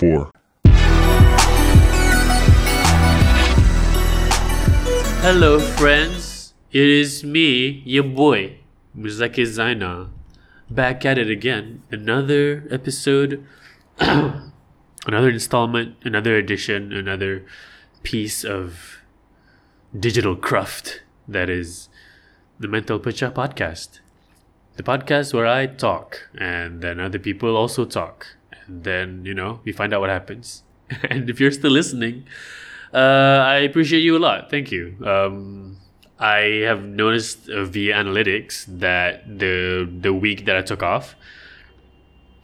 4. Hello, friends. It is me, your boy, Muzaki Zaina, back at it again. Another episode, another installment, another edition, another piece of digital craft that is the Mental Picture Podcast. The podcast where I talk and then other people also talk. And then, you know, we find out what happens. and if you're still listening, uh, I appreciate you a lot. Thank you. Um, I have noticed uh, via analytics that the the week that I took off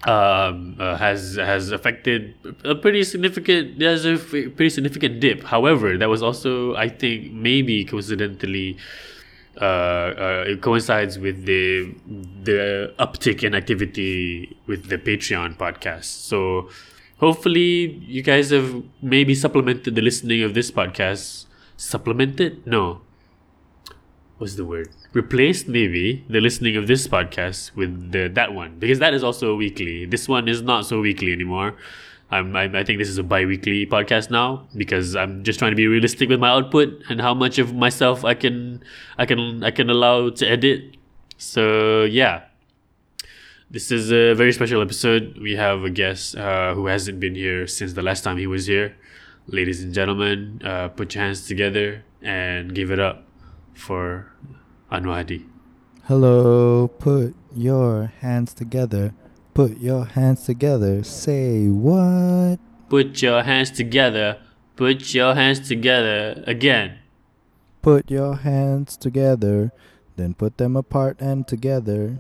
um, uh, has has affected a pretty significant. There's a pretty significant dip. However, that was also I think maybe coincidentally. Uh, uh, it coincides with the the uptick in activity with the Patreon podcast. So hopefully you guys have maybe supplemented the listening of this podcast. Supplemented? No. What's the word? Replaced maybe the listening of this podcast with the that one. Because that is also weekly. This one is not so weekly anymore I'm, I, I think this is a bi-weekly podcast now because I'm just trying to be realistic with my output and how much of myself I can I can I can allow to edit so yeah this is a very special episode. We have a guest uh, who hasn't been here since the last time he was here. Ladies and gentlemen, uh, put your hands together and give it up for Anwadi. Hello, put your hands together. Put your hands together. Say what? Put your hands together. Put your hands together again. Put your hands together. Then put them apart and together.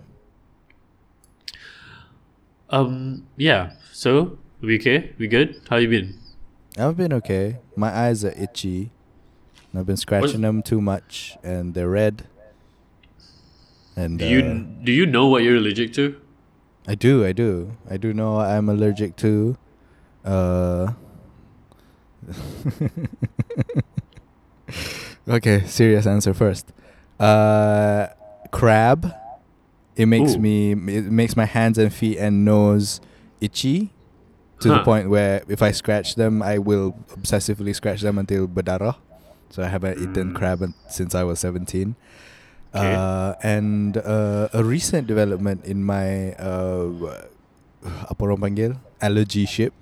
Um, yeah. So, we okay? We good? How you been? I've been okay. My eyes are itchy. I've been scratching them too much, and they're red. And Do you uh, do you know what you're allergic to? I do, I do, I do know I'm allergic to. Uh. okay, serious answer first. Uh, crab. It makes Ooh. me. It makes my hands and feet and nose itchy, to the point where if I scratch them, I will obsessively scratch them until berdarah. So I haven't eaten Mm. crab since I was seventeen. Okay. Uh, and uh, a recent development in my uh, apa orang panggil allergy ship.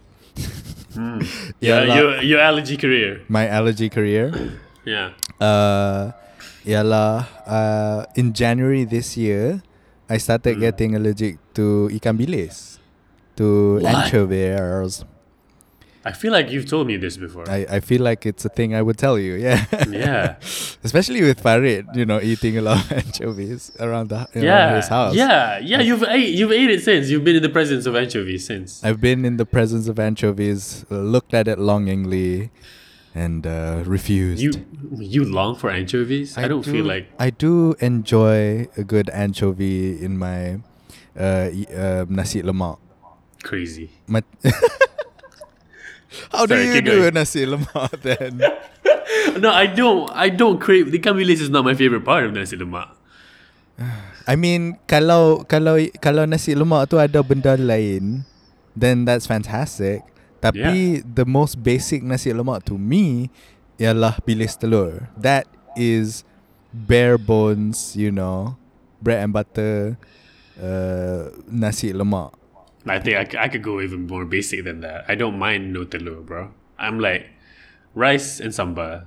Hmm. Yeah, your your allergy career. My allergy career. Yeah. Uh, ialah uh, in January this year, I started Mm. getting allergic to ikan bilis, to What? anchovies. I feel like you've told me this before. I, I feel like it's a thing I would tell you, yeah. yeah. Especially with Farid, you know, eating a lot of anchovies around the around yeah. his house. Yeah. Yeah. You've ate, you've ate it since. You've been in the presence of anchovies since. I've been in the presence of anchovies, uh, looked at it longingly, and uh, refused. You you long for anchovies? I, don't feel like I do enjoy a good anchovy in my uh, uh, nasi lemak. crazy. My How do Sorry, you do going. nasi lemak then? No, I don't. I don't crave. The ikan bilis is not my favorite part of nasi lemak. I mean, kalau kalau kalau nasi lemak tu ada benda lain, then that's fantastic. Tapi the most basic nasi lemak to me ialah bilis telur. That is bare bones, you know, bread and butter, uh, nasi lemak. I think I, I could go even more basic than that. I don't mind no telur, bro. I'm like rice and sambal.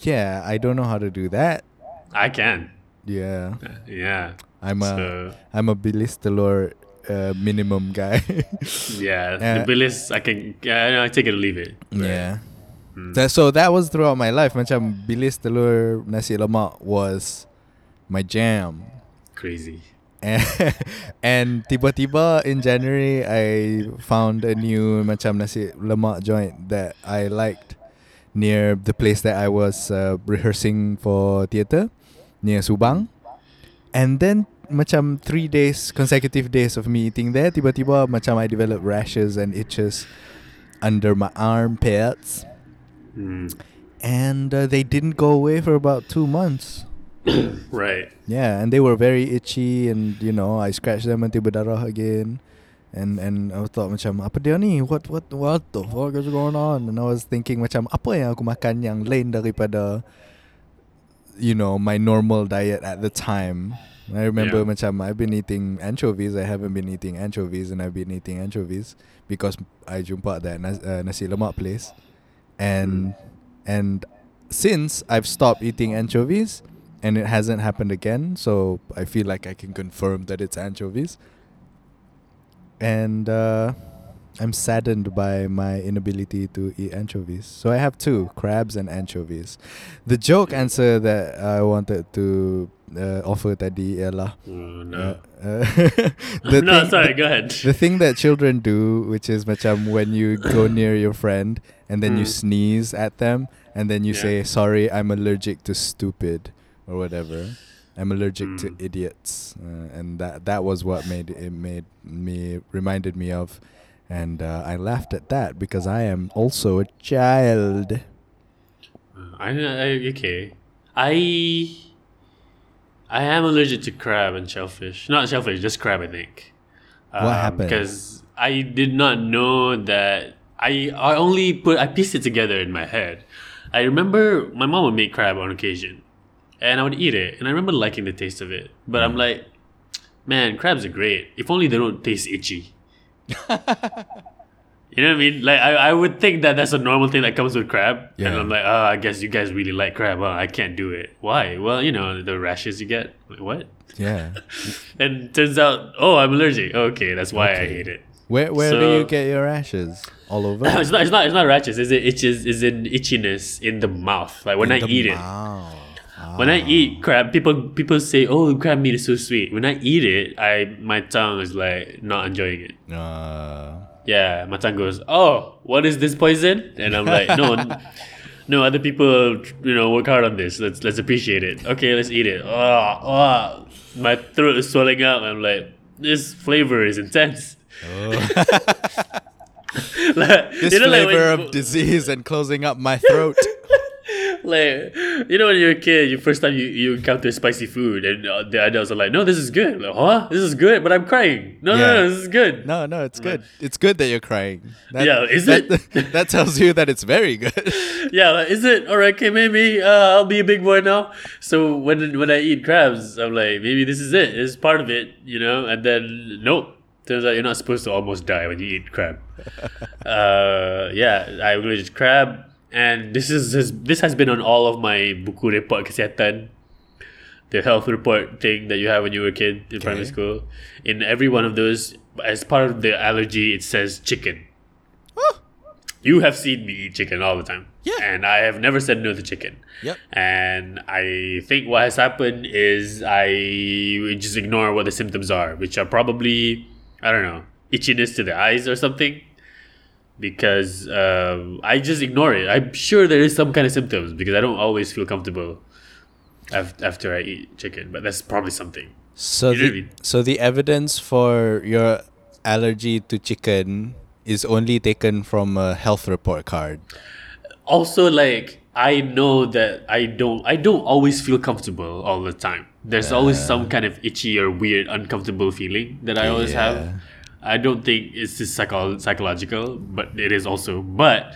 Yeah, I don't know how to do that. I can. Yeah, Yeah. I'm a So am a bilis telur uh, minimum guy. yeah, Uh, the bilis I can. Yeah, I take it or leave it. Yeah. mm. That, so that was throughout my life. Macam bilis telur nasi lemak was my jam. Crazy. And, and tiba-tiba in January I found a new macam nasi lemak joint that I liked near the place that I was uh, rehearsing for theatre near Subang. And then macam three days consecutive days of me eating there tiba-tiba macam I developed rashes and itches under my armpits Mm. and uh, they didn't go away for about two months. Right. Yeah, and they were very itchy, and you know, I scratched them until berdarah again, And and I thought macam apa dia ni? What what what the fuck is going on? And I was thinking macam apa yang aku makan yang lain daripada you know my normal diet at the time. I remember Yeah. macam I've been eating anchovies. I haven't been eating anchovies, and I've been eating anchovies because I jumpa that nas- uh, nasi lemak place, and and since I've stopped eating anchovies, and it hasn't happened again, so I feel like I can confirm that it's anchovies. And uh, I'm saddened by my inability to eat anchovies. So I have two crabs and anchovies. The joke answer that I wanted to uh, offer tadi ialah Oh, uh, no. uh, the no, thing- sorry. Go ahead. the thing that children do, which is macam when you go near your friend and then you Mm. sneeze at them and then you Yeah. say, "Sorry, I'm allergic to stupid" or whatever. I'm allergic to Mm. idiots, uh, and that that was what made it made me reminded me of, and uh, I laughed at that because I am also a child. I, I okay. I I am allergic to crab and shellfish. Not shellfish, just crab. I think. What happened? Because I did not know that. I I only put I pieced it together in my head. I remember my mom would make crab on occasion, and I would eat it, and I remember liking the taste of it. But I'm Mm. like, man, crabs are great. If only they don't taste itchy. You know what I mean? Like I, I would think that that's a normal thing that comes with crab, and I'm like, oh, I guess you guys really like crab. Huh? I can't do it. Why? Well, you know the rashes you get. Like, what? Yeah. And turns out, oh, I'm allergic. Okay, that's why I hate it. Where where do you get your rashes? All over. it's not. It's not. It's not rashes. Is it itches? Is in itchiness in the mouth? Like when In I eat it. Mouth. When I Ah. eat crab, people people say, "Oh, crab meat is so sweet." When I eat it, I my tongue is like not enjoying it. Uh, Yeah, my tongue goes, "Oh, what is this poison?" And I'm like, "No, no. Other people, you know, work hard on this. Let's let's appreciate it. Okay, let's eat it." Oh, oh. my throat is swelling up. I'm like, "This flavor is intense." like, this you know, like flavor when- of disease and closing up my throat. like you know when you're a kid, you first time you, you encounter spicy food, and uh, the adults are like, "No, this is good." Like, huh? This is good, but I'm crying. No, no, Yeah. no, this is good. No, no, it's good. It's good that you're crying. That, Yeah, is that, it? that tells you that it's very good. Yeah, like, is it all right? Okay, maybe uh, I'll be a big boy now. So when when I eat crabs, I'm like, maybe this is it. This is part of it, you know. And then nope. Turns out you're not supposed to almost die when you eat crab. uh, yeah, I allergic to crab, and this is this, this has been on all of my buku report kesihatan, the health report thing that you have when you were a kid in primary school. In every one of those, as part of the allergy, it says chicken. You have seen me eat chicken all the time. Yeah. And I have never said no to chicken. Yep. And I think what has happened is I just ignore what the symptoms are, which are probably, I don't know, itchiness to the eyes or something. Because um, I just ignore it. I'm sure there is some kind of symptoms because I don't always feel comfortable af- after I eat chicken, but that's probably something. So the, so the evidence for your allergy to chicken is only taken from a health report card. also like I know that I don't I don't always feel comfortable all the time. There's always some kind of itchy or weird uncomfortable feeling that I always Yeah. have. I don't think it's just psycho- psychological, but it is also. But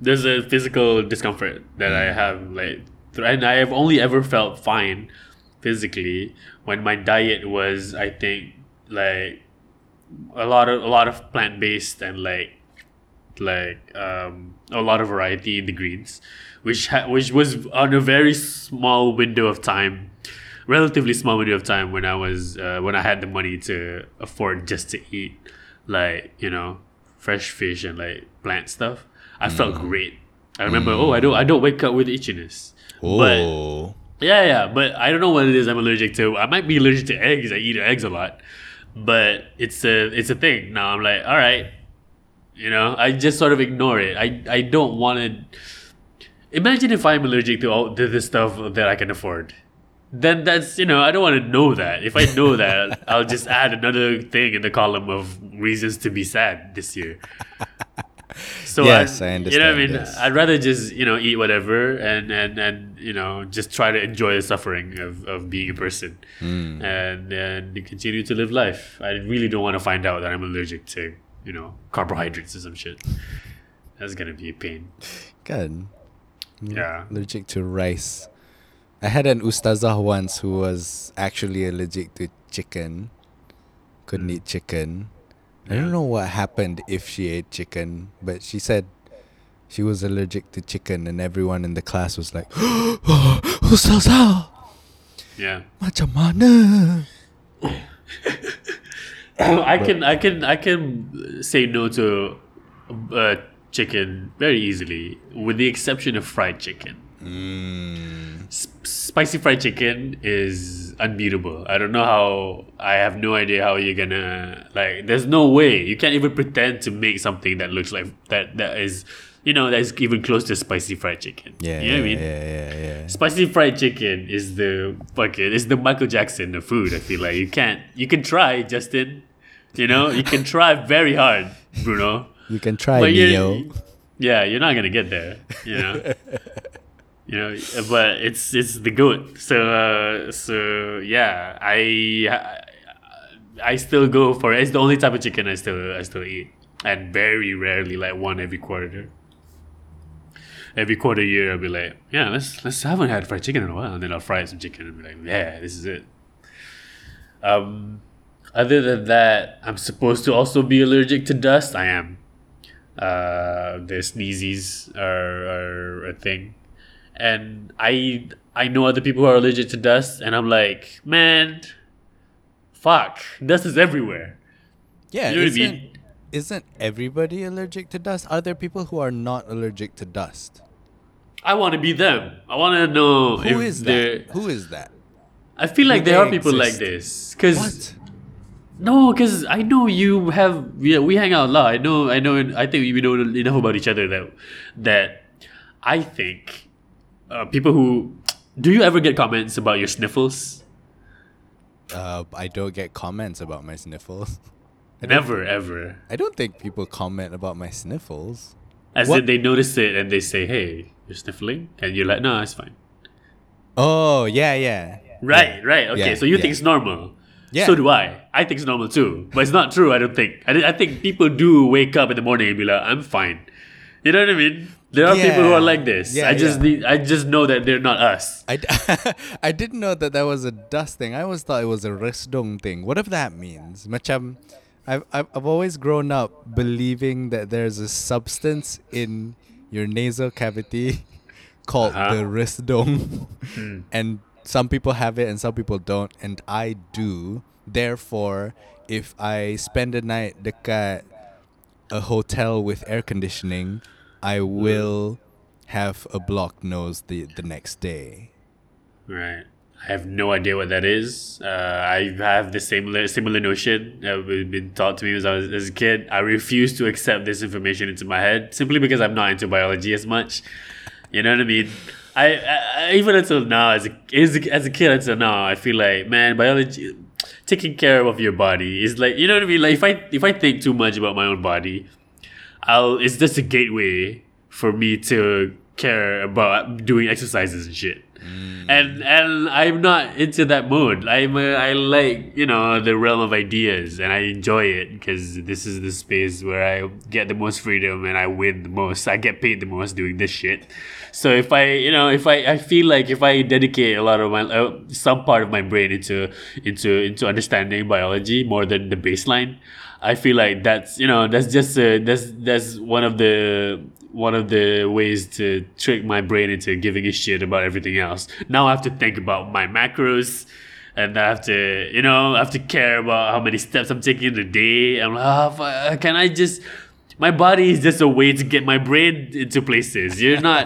there's a physical discomfort that I have like and I have only ever felt fine physically when my diet was I think like a lot of a lot of plant based and like like um, a lot of variety in the greens, which ha- which was on a very small window of time, relatively small window of time when I was uh, when I had the money to afford just to eat like you know fresh fish and like plant stuff. I felt great. I remember, oh, I don't I don't wake up with itchiness. But Oh. yeah, yeah, but I don't know what it is I'm allergic to. I might be allergic to eggs. I eat eggs a lot, but it's a it's a thing. Now I'm like, all right, you know, I just sort of ignore it. I I don't want to. Imagine if I'm allergic to all to the stuff that I can afford. Then that's you know I don't want to know that. If I know that, I'll just add another thing in the column of reasons to be sad this year. So Yes, I understand. You know what I mean? yes. I'd rather just you know eat whatever and and and you know just try to enjoy the suffering of, of being a person Hmm. and and continue to live life. I really don't want to find out that I'm allergic to you know carbohydrates or some shit. That's gonna be a pain. Good. Yeah. Allergic to rice. I had an ustazah once who was actually allergic to chicken. Couldn't eat chicken. I don't know what happened if she ate chicken, but she said she was allergic to chicken, and everyone in the class was like, Ustazah, Yeah. macam mana? I can I can I can say no to uh, chicken very easily, with the exception of fried chicken. Mm. S- spicy fried chicken is unbeatable. I don't know how. I have no idea how you're gonna like. There's no way you can't even pretend to make something that looks like that. That is, you know, that is even close to spicy fried chicken. Yeah, you know what I yeah, mean. yeah, yeah, yeah. Spicy fried chicken is the fucking is the Michael Jackson of food. I feel like you can't. You can try, Justin. You know, you can try very hard, Bruno. You can try But Ne-Yo. Yeah, you're not gonna get there. You know. you know, but it's it's the good So uh, so yeah, I I still go for it. It's the only type of chicken I still I still eat, and very rarely like one every quarter. Every quarter year, I'll be like, yeah, let's let's haven't had fried chicken in a while, and then I'll fry some chicken and be like, yeah, this is it. Um, other than that, I'm supposed to also be allergic to dust. I am. Uh, the sneezes are, are a thing, and I I know other people who are allergic to dust, and I'm like, man, fuck, dust is everywhere. Yeah, You know what I isn't, mean? isn't everybody allergic to dust? Are there people who are not allergic to dust? I want to be them. I want to know Who if is that? Who is that? I feel like Do there are people like this because What? no, because I know you have yeah we hang out a lot. I know I know I think we know enough about each other that that I think uh, people who do you ever get comments about your sniffles? Uh, I don't get comments about my sniffles. Never ever. I don't think people comment about my sniffles. As What? in they notice it and they say, "Hey, you're sniffling," and you're like, "No, it's fine." Oh yeah, yeah. Right, right. Okay, Yeah, so you yeah. think it's normal. Yeah. So do I. I think it's normal too, but it's not true. I don't think. I, I think people do wake up in the morning and be like, "I'm fine." You know what I mean? There are people who are like this. Yeah, I just yeah. need. I just know that they're not us. I, d- I didn't know that that was a dust thing. I always thought it was a resdung thing. What if that means? Macam, I've, I've, I've always grown up believing that there's a substance in your nasal cavity called Uh-huh. the resdung. and some people have it and some people don't. And I do. Therefore, if I spend a night dekat a hotel with air conditioning, I will have a blocked nose the, the next day. Right. I have no idea what that is. Uh, I have the similar similar notion that had been taught to me as I was as a kid. I refuse to accept this information into my head simply because I'm not into biology as much. You know what I mean? I, I even until now, as a, as a as a kid until now, I feel like man, biology, taking care of your body is like you know what I mean. Like if I if I think too much about my own body, I'll it's just a gateway for me to care about doing exercises and shit. And and I'm not into that mode. I'm a, I like you know the realm of ideas, and I enjoy it because this is the space where I get the most freedom and I win the most. I get paid the most doing this shit. So if I you know if I, I feel like if I dedicate a lot of my uh, some part of my brain into into into understanding biology more than the baseline, I feel like that's you know that's just uh, that's that's one of the one of the ways to trick my brain into giving a shit about everything else. Now I have to think about my macros, and I have to you know I have to care about how many steps I'm taking in a day. I'm like, oh, can I just my body is just a way to get my brain into places. You're not,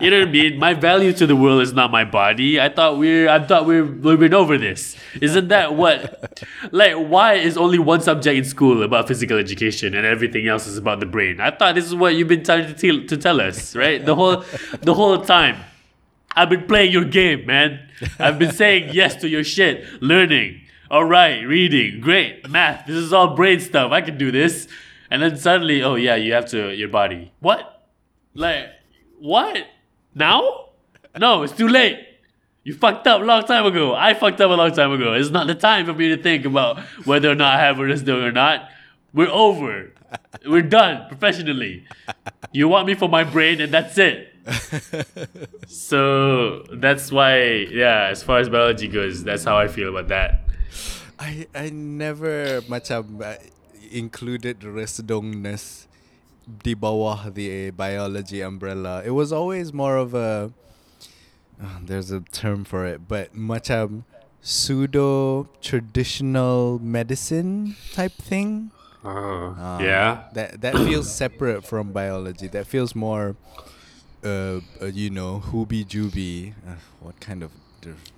you know what I mean. My value to the world is not my body. I thought we're, I thought we're, we've been over this. Isn't that what? Like, why is only one subject in school about physical education and everything else is about the brain? I thought this is what you've been trying to tell, to tell us, right? The whole, the whole time. I've been playing your game, man. I've been saying yes to your shit. Learning. All right. Reading. Great. Math. This is all brain stuff. I can do this. And then suddenly, oh yeah, you have to your body. What? Like what? Now? No, it's too late. You fucked up a long time ago. I fucked up a long time ago. It's not the time for me to think about whether or not I have a wrist or not. We're over. We're done professionally. You want me for my brain, and that's it. So that's why, yeah. As far as biology goes, that's how I feel about that. I I never macam uh, included resdungness di bawah the biology umbrella. It was always more of a uh, there's a term for it, but macam pseudo traditional medicine type thing. Oh, Um, yeah. That that feels separate from biology. That feels more uh, uh you know, hooby jooby. Uh, what kind of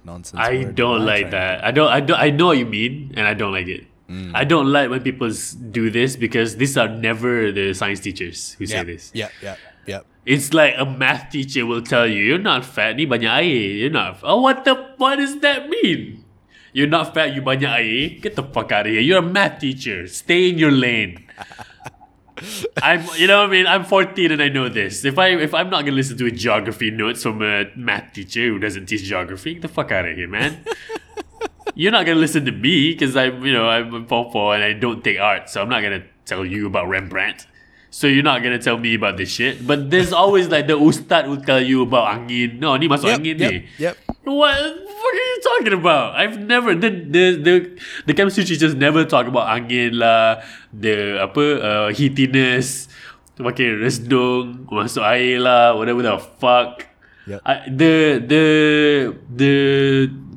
nonsense? I don't like that. I don't. I don't. I know what you mean, and I don't like it. Mm. I don't like when people do this because these are never the science teachers who say this. Yep, yep, yep. It's like a math teacher will tell you, "You're not fat. Ni banyak air. You're not." Oh, what the? What does that mean? You're not fat. You banyak air. Get the fuck out of here. You're a math teacher. Stay in your lane. I'm, you know, what I mean, I'm 14 and I know this. If I, if I'm not gonna listen to a geography notes from a math teacher who doesn't teach geography, get the fuck out of here, man. You're not gonna listen to me because I'm, you know, I'm a popo and I don't take art, so I'm not gonna tell you about Rembrandt. So you're not gonna tell me about this shit. But there's always like the ustad will tell you about angin. No, ni masuk Yep, angin yep, ni. yep. What the fuck are you talking about? I've never the the the, the chemistry teachers never talk about angin lah, the apa uh, heatiness, pakai resdung, masuk air lah, whatever the fuck. Yep. I, the the the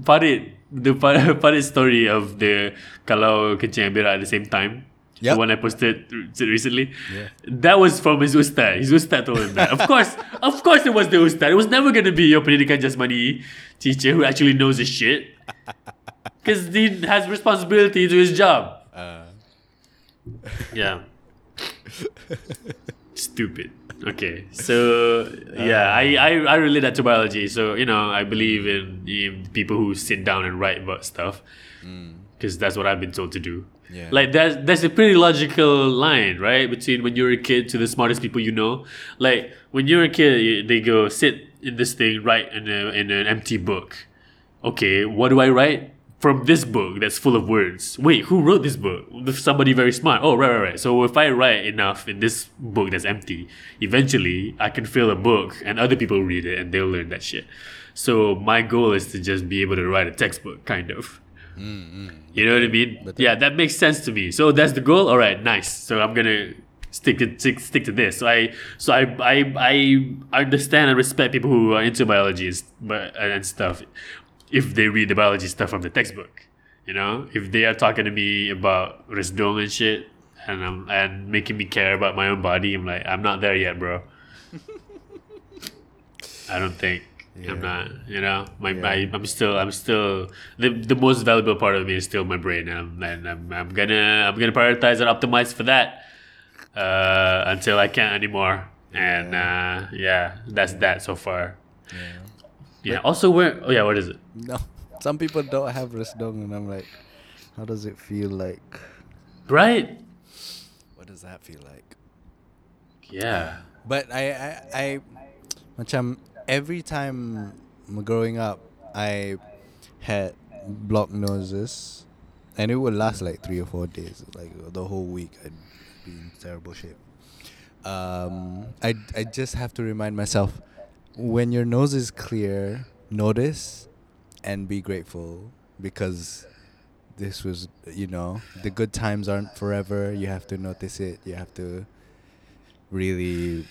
Farid the Farid story of the kalau kencing and berak at the same time. Yep. The one I posted recently. Yeah. That was from his ustad. His ustad told him that. Of course, of course it was the ustad. It was never going to be your pendidikan jasmani teacher who actually knows his shit. Because he has responsibility to his job. Uh, Yeah. Stupid. Okay, so yeah, uh. I, I I relate that to biology. So you know, I believe in, in people who sit down and write about stuff mm. because that's what I've been told to do. Yeah. Like that's there's a pretty logical line, right, between when you're a kid to the smartest people you know. Like when you're a kid, you- they go sit in this thing, write in a in an empty book. Okay, what do I write? From this book that's full of words. Wait, who wrote this book? Somebody very smart. Oh, right, right, right. So if I write enough in this book that's empty, eventually I can fill a book and other people read it and they'll learn that shit. So my goal is to just be able to write a textbook, kind of. Mm-hmm. You know what I mean? Yeah, that makes sense to me. So that's the goal. All right, nice. So I'm gonna stick to stick, stick to this. So I so I I I understand and respect people who are into biology and stuff. If they read the biology stuff from the textbook, you know, if they are talking to me about resdung and shit, and I'm and making me care about my own body, I'm like, I'm not there yet, bro. I don't think. Yeah. I'm not, you know, my, Yeah. my I'm still I'm still the the most valuable part of me is still my brain, and I'm and I'm, I'm gonna I'm gonna prioritize and optimize for that uh, until I can't anymore. And uh, yeah, that's that so far. Yeah. Also, where? Oh yeah, what is it? No, some people don't have resdung, and I'm like, how does it feel like? Right. What does that feel like? Yeah. But I, I, I, macam every time growing up, I had blocked noses, and it would last like three or four days, like the whole week. I'd be in terrible shape. Um, I, I just have to remind myself, when your nose is clear, notice, and be grateful because this was, you know, the good times aren't forever. You have to notice it. You have to really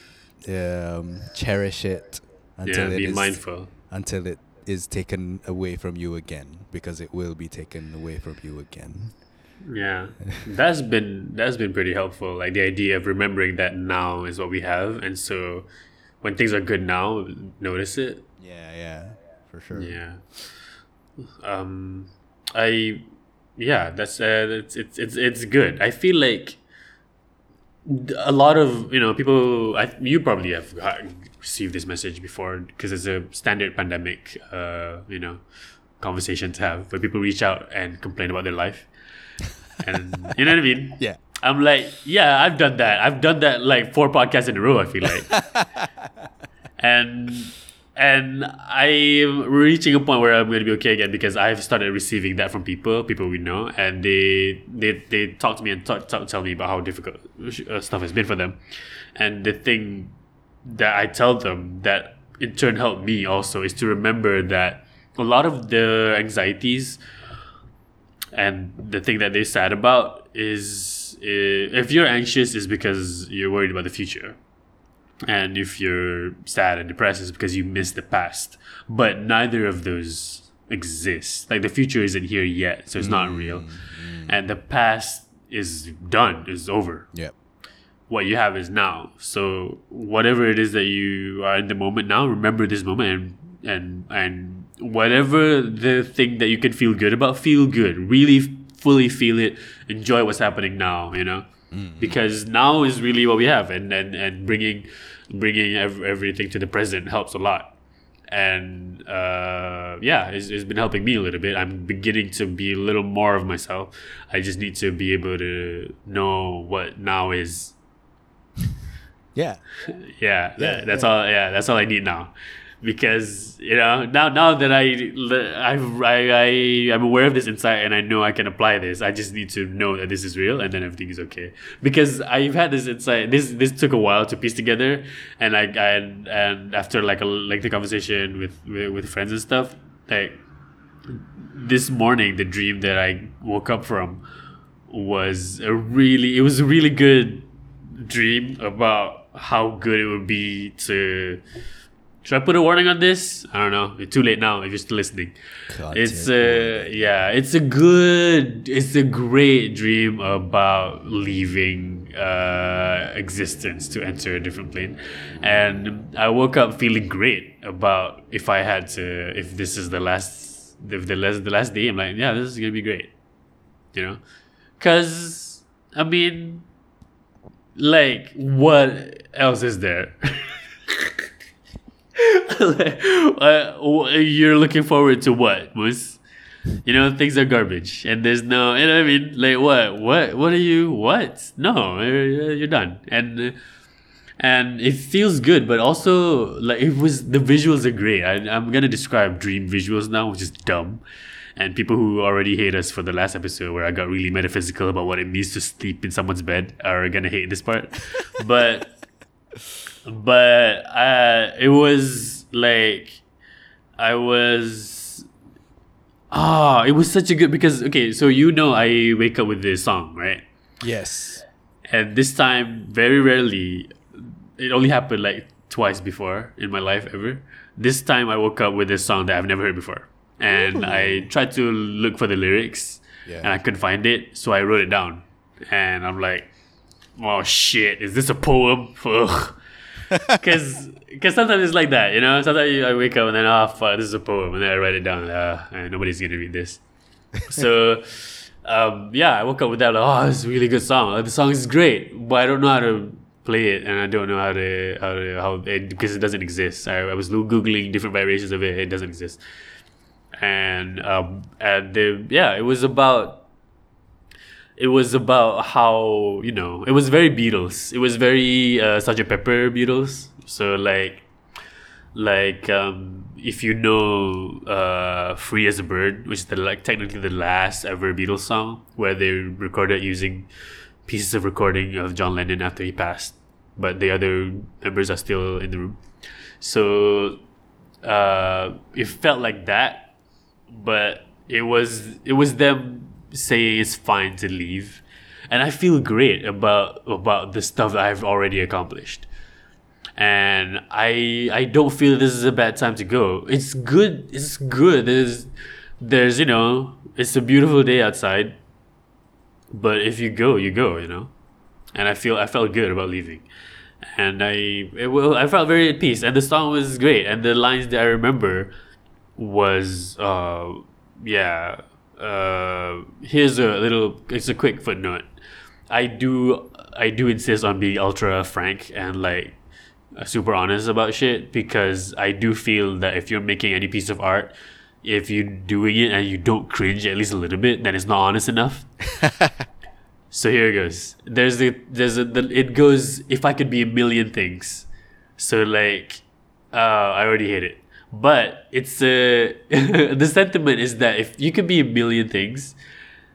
um, cherish it until yeah. it Be is- mindful. until it is taken away from you again because it will be taken away from you again. Yeah, that's been that's been pretty helpful. Like the idea of remembering that now is what we have, and so when things are good now, notice it. Yeah, yeah, for sure. Yeah. Um, I, yeah, that's uh, it's it's it's it's good. I feel like a lot of you know people. I you probably have received this message before because it's a standard pandemic, uh, you know, conversation to have where people reach out and complain about their life, and you know what I mean. Yeah. I'm like, yeah, I've done that. I've done that like four podcasts in a row. I feel like, and and I'm reaching a point where I'm going to be okay again because I've started receiving that from people, people we know, and they they they talk to me and talk, talk tell me about how difficult uh, stuff has been for them, and the thing that I tell them that in turn helped me also is to remember that a lot of the anxieties and the thing that they're sad about is if you're anxious is because you're worried about the future and if you're sad and depressed is because you miss the past but neither of those exist like the future isn't here yet so it's not real mm-hmm. and the past is done is over Yep. what you have is now. So whatever it is that you are in the moment now, remember this moment and and and whatever the thing that you can feel good about, feel good. Really fully feel it. Enjoy what's happening now. You know, because now is really what we have, and and and bringing bringing ev- everything to the present helps a lot. And uh, yeah, it's, it's been helping me a little bit. I'm beginning to be a little more of myself. I just need to be able to know what now is Yeah. yeah, Yeah, that, that's all. Yeah, that's all I need now, because you know now now that I I've, I I I'm aware of this insight and I know I can apply this. I just need to know that this is real and then everything is okay. Because I've had this insight. This this took a while to piece together, and I and and after like a lengthy conversation with with, with friends and stuff, like this morning, the dream that I woke up from was a really it was a really good dream about how good it would be to should I put a warning on this? I don't know. It's too late now if you're still listening. God it's a yeah, it's a good it's a great dream about leaving uh existence to enter a different plane. And I woke up feeling great about if I had to if this is the last if the last the last day, I'm like, yeah, this is gonna be great. You know? Cause I mean like what else is there? uh, you're looking forward to what, Moose? You know, things are garbage, and there's no. You know I mean? Like what? What? What are you? What? No, you're, done, and and it feels good, but also like it was the visuals are great. I, I'm gonna describe dream visuals now, which is dumb. And people who already hate us for the last episode, where I got really metaphysical about what it means to sleep in someone's bed, are gonna hate this part. but but uh, it was like I was ah, it was such a good because okay, so you know I wake up with this song, right? Yes. And this time, very rarely, it only happened like twice before in my life ever. This time, I woke up with this song that I've never heard before, and I tried to look for the lyrics, Yeah. and I couldn't find it, so I wrote it down, and I'm like, oh shit, is this a poem? Ugh. Because because sometimes it's like that, you know. Sometimes I wake up and then oh fuck, this is a poem, and then I write it down. Uh, and nobody's gonna read this. so um, yeah, I woke up with that. Like, oh, it's a really good song. Like, the song is great, but I don't know how to play it, and I don't know how to how to how it, because it doesn't exist. I, I was googling different variations of it. It doesn't exist. And um, and the yeah, it was about it was about how you know it was very Beatles. It was very uh, Sgt. Pepper Beatles. So like, like um, if you know uh, "Free as a Bird," which is the like technically the last ever Beatles song, where they recorded using pieces of recording of John Lennon after he passed, but the other members are still in the room. So uh, it felt like that, but it was it was them saying it's fine to leave, and I feel great about about the stuff that I've already accomplished, and I I don't feel this is a bad time to go. It's good. It's good. There's there's you know it's a beautiful day outside, but if you go, you go. You know, and I feel I felt good about leaving. And I it will I felt very at peace and the song was great and the lines that I remember was uh yeah uh here's a little it's a quick footnote i do i do insist on being ultra frank and like super honest about shit because i do feel that if you're making any piece of art if you're doing it and you don't cringe at least a little bit then it's not honest enough So here it goes. There's the there's a, the it goes if I could be a million things. So like, uh, I already hate it. But it's uh, the sentiment is that if you could be a million things,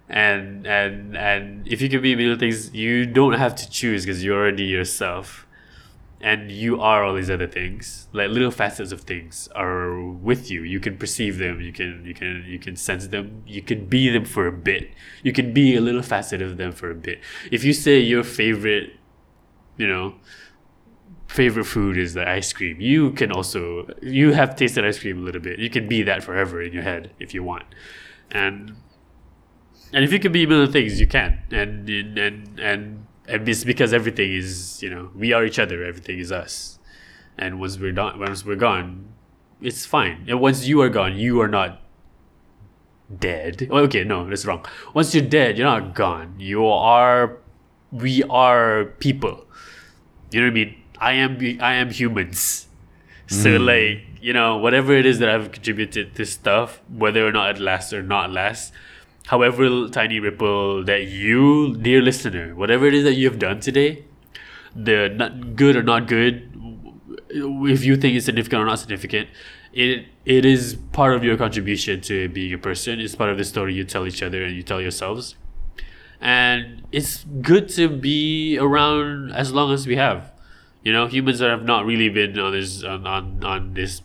and and and if you can be a million things, you don't have to choose because you're already yourself. And you are all these other things. Like little facets of things are with you. You can perceive them. You can you can you can sense them. You can be them for a bit. You can be a little facet of them for a bit. If you say your favorite you know favorite food is the ice cream. You can also you have tasted ice cream a little bit. You can be that forever in your head if you want. And and if you can be a million things you can. And and and, and it's because everything is you know we are each other. Everything is us. And once we're done once we're gone it's fine. And once you are gone you are not dead. Oh, okay no that's wrong. Once you're dead you're not gone. You are we are people. You know what i mean i am i am humans so hmm. like you know whatever it is that i've contributed to stuff whether or not it lasts or not lasts however tiny ripple that you, dear listener, whatever it is that you have done today, the not good or not good, if you think it's significant or not significant, it it is part of your contribution to being a person. It's part of the story you tell each other and you tell yourselves. And it's good to be around as long as we have. You know, humans that have not really been on this on, on, on this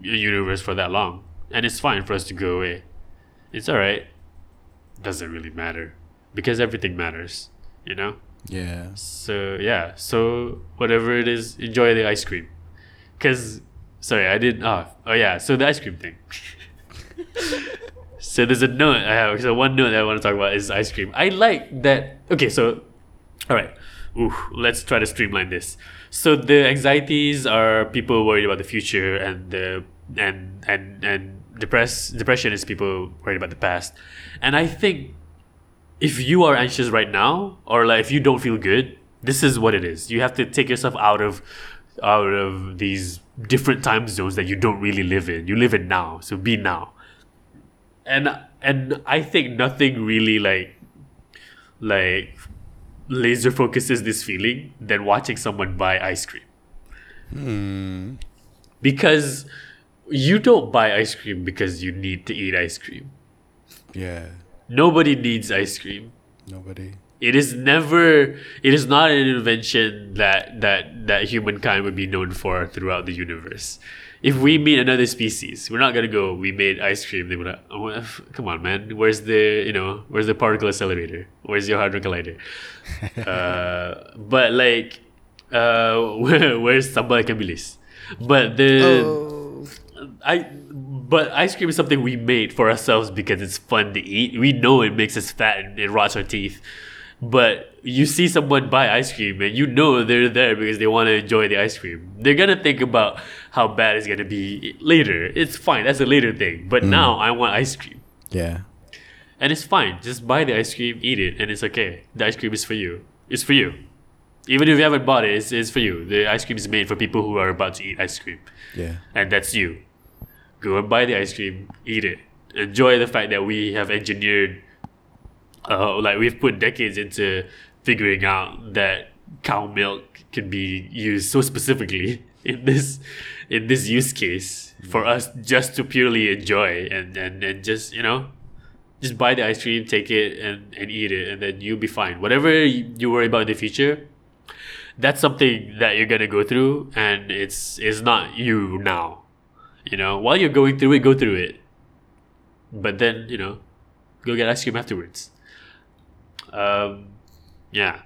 universe for that long. And it's fine for us to go away. It's alright doesn't really matter because everything matters, you know? Yeah. So, yeah. So, whatever it is, enjoy the ice cream. Because, sorry, I didn't. Oh, oh, yeah. So, the ice cream thing. so, there's a note I have. So, one note that I want to talk about is ice cream. I like that. Okay, so, all right. Ooh, let's try to streamline this. So, the anxieties are people worried about the future, and the and and and depress depression is people worried about the past. And i think if you are anxious right now or like if you don't feel good this is what it is. You have to take yourself out of out of these different time zones that you don't really live in. You live in now so be now. And and i think nothing really like like laser focuses this feeling than watching someone buy ice cream Hmm. because you don't buy ice cream because you need to eat ice cream. Yeah. Nobody needs ice cream. Nobody. It is never it is not an invention that that that humankind would be known for throughout the universe. If we meet another species, we're not gonna go. We made ice cream. They would, like, oh, come on, man. Where's the you know where's the particle accelerator? Where's your hadron collider? uh, but like, uh, where, where's sambal ikan bilis? But the Oh. I but ice cream is something we made for ourselves because it's fun to eat. We know it makes us fat and it rots our teeth. But you see someone buy ice cream and you know they're there because they want to enjoy the ice cream. They're gonna think about how bad it's gonna be later. It's fine, that's a later thing. But mm. now I want ice cream. Yeah. And it's fine. Just buy the ice cream, eat it, and it's okay. The ice cream is for you. It's for you. Even if you haven't bought it, it's, it's for you. The ice cream is made for people who are about to eat ice cream Yeah. and that's you. Go and buy the ice cream, eat it. Enjoy the fact that we have engineered, uh, like we've put decades into figuring out that cow milk can be used so specifically in this in this use case for us just to purely enjoy and and, and just you know just buy the ice cream take it and, and eat it and then you'll be fine. Whatever you you worry about in the future that's something that you're gonna go through and it's it's not you now. You know while you're going through it go through it. But then you know go get ice cream afterwards um yeah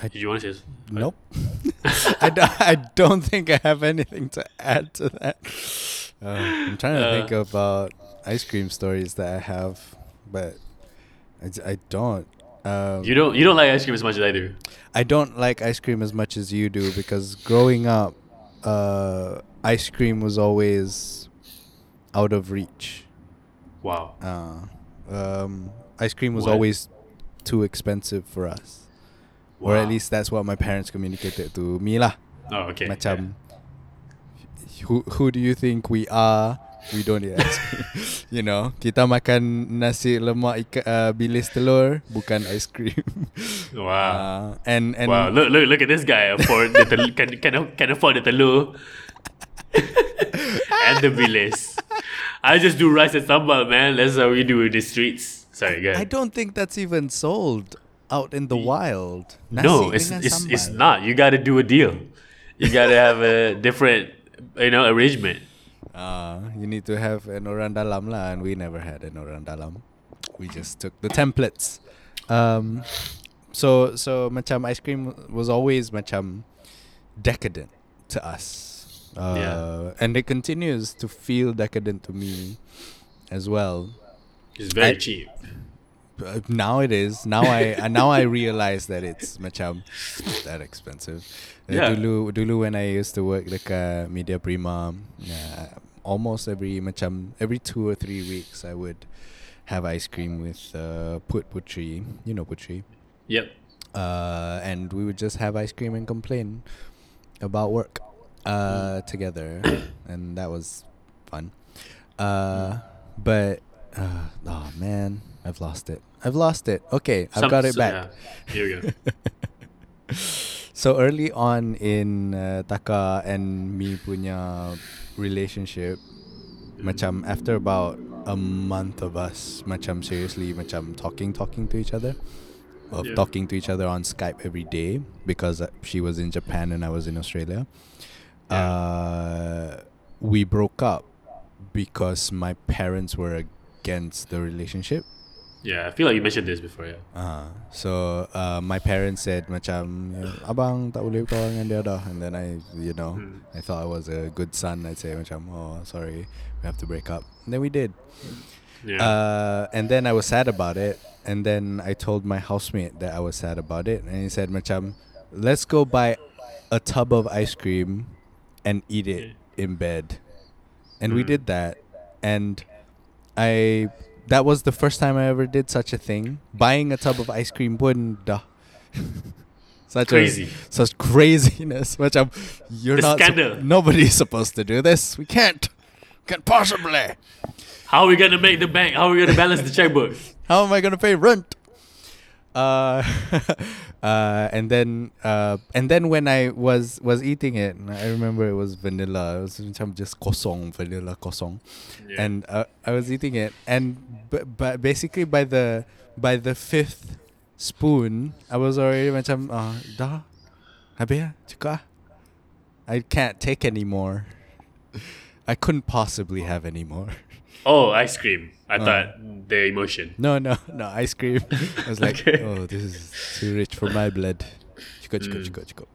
I- Did you want to say Nope. I, d- I don't think I have anything to add to that. Uh, I'm trying to Uh, think about ice cream stories that I have, but I, I don't. Um, you don't you don't like ice cream as much as I do I don't like ice cream as much as you do because growing up, uh, ice cream was always out of reach. wow Uh, um, ice cream was What? always too expensive for us, or at least that's what my parents communicated to me lah. oh okay Macam, who who do you think we are We don't eat ice cream. you know, kita makan nasi lemak ikan uh, bilis telur, bukan ice cream. Wow. Uh, and and wow, look, look, look at this guy. Afford the tel- can, can, can afford the telur and the bilis. I just do rice and sambal, man. That's how we do in the streets. Sorry, I don't think that's even sold out in the wild. No, Nasi it's it's, it's sambal. not. You got to do a deal. You got to have a different, you know, arrangement. Uh, you need to have an orang dalam lah, and we never had an orang dalam. We just took the templates. Um, so so macam ice cream was always macam decadent to us. Uh, Yeah. and it continues to feel decadent to me as well. It's very I- cheap. Uh, now it is. Now I uh, now I realize that it's macam that expensive. Uh, Yeah. Dulu dulu when I used to work dekat Media Prima, uh, almost every macam every two or three weeks I would have ice cream with uh, Put Putri. You know Putri. Yep. Uh, and we would just have ice cream and complain about work uh, together, and that was fun. Uh, but uh, oh man, I've lost it. I've lost it. Okay, I've Some- got it so- back. yeah. Here we go. So early on in uh, Taka and me punya relationship, macam after about a month of us, macam seriously, macam talking, talking to each other, of Yeah. talking to each other on Skype every day because uh, she was in Japan and I was in Australia. Yeah. Uh, we broke up because my parents were against the relationship. Yeah, I feel like you mentioned this before. Yeah. Uh, so uh, my parents said macam abang tak boleh kawan dengan dia dah and then I you know Mm. I thought I was a good son I'd say macam oh sorry we have to break up and then we did Yeah. uh, and then I was sad about it and then I told my housemate that I was sad about it and he said macam let's go buy a tub of ice cream and eat it in bed and we Mm. did that and I that was the first time I ever did such a thing. Buying a tub of ice cream pun dah. such Crazy. A, such craziness. Macam you're The not scandal. nobody's supposed to do this. We can't. Can't possibly. How are we gonna make the bank? How are we gonna balance the checkbook? How am I gonna pay rent? Uh, uh, and then uh, and then when I was was eating it, I remember it was vanilla. It was just kosong vanilla kosong. Yeah. and uh, I was eating it, and b- but basically by the by the fifth spoon, I was already macam ah dah, habis ya, cukup ah. I can't take anymore. I couldn't possibly have any more. oh, ice cream. I Uh. thought the emotion. No, no, no ice cream. I was like, Okay. oh, this is too rich for my blood. Cukup, cukup, Mm. cukup, cukup.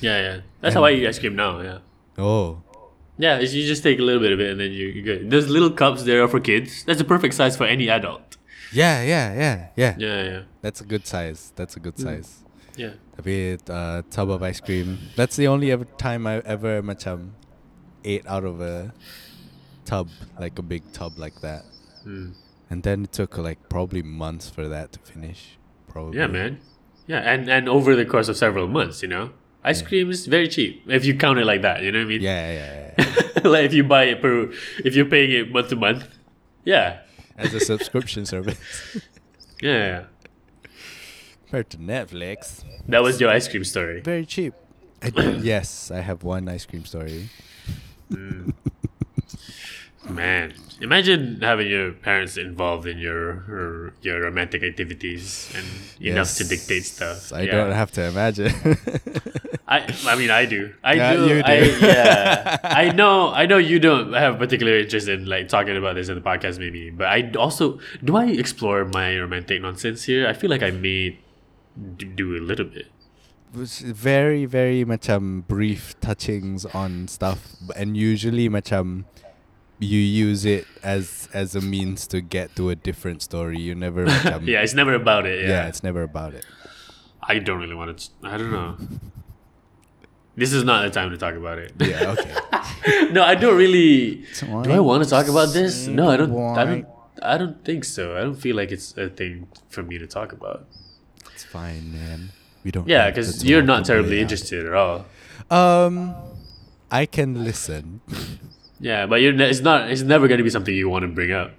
Yeah, yeah. That's how I And- eat ice cream now. Yeah. Oh, Yeah, you just take a little bit of it and then you, you're good. Those little cups there are for kids. That's the perfect size for any adult. yeah, yeah, yeah, yeah. Yeah, yeah, That's a good size. That's a good Mm. size. yeah. Tapi uh, tub of ice cream. That's the only ever time I ever macam ate out of a tub, like a big tub like that. Mm. And then it took like probably months for that to finish. Probably. Yeah, man. Yeah, and and over the course of several months, you know, ice cream is very cheap if you count it like that. You know what I mean? Yeah, yeah, yeah. yeah. like if you buy it per, if you're paying it month to month. Yeah. As a subscription service. Yeah, yeah. Compared to Netflix. That was your ice cream story. Very cheap. I, yes, I have one ice cream story. Man, imagine having your parents involved in your your, your romantic activities and enough to dictate stuff. I Yeah. don't have to imagine. I I mean I do. I Yeah, do. do. I, yeah. I know. I know you don't have particular interest in like talking about this in the podcast, maybe. But I also do. I explore my romantic nonsense here. I feel like I may do a little bit. was very very um brief touchings on stuff and usually macam you use it as as a means to get to a different story you never yeah, it's never about it. yeah. Yeah, it's never about it I don't really want to. I don't know. This is not the time to talk about it. yeah okay no, I don't really. Do I want to talk about this? No, I don't. I don't. I don't think so. I don't feel like it's a thing for me to talk about. it's fine man we don't Yeah, because you're not terribly interested at all. um I can listen Yeah, but you're ne- it's not. It's never gonna be something you want to bring up.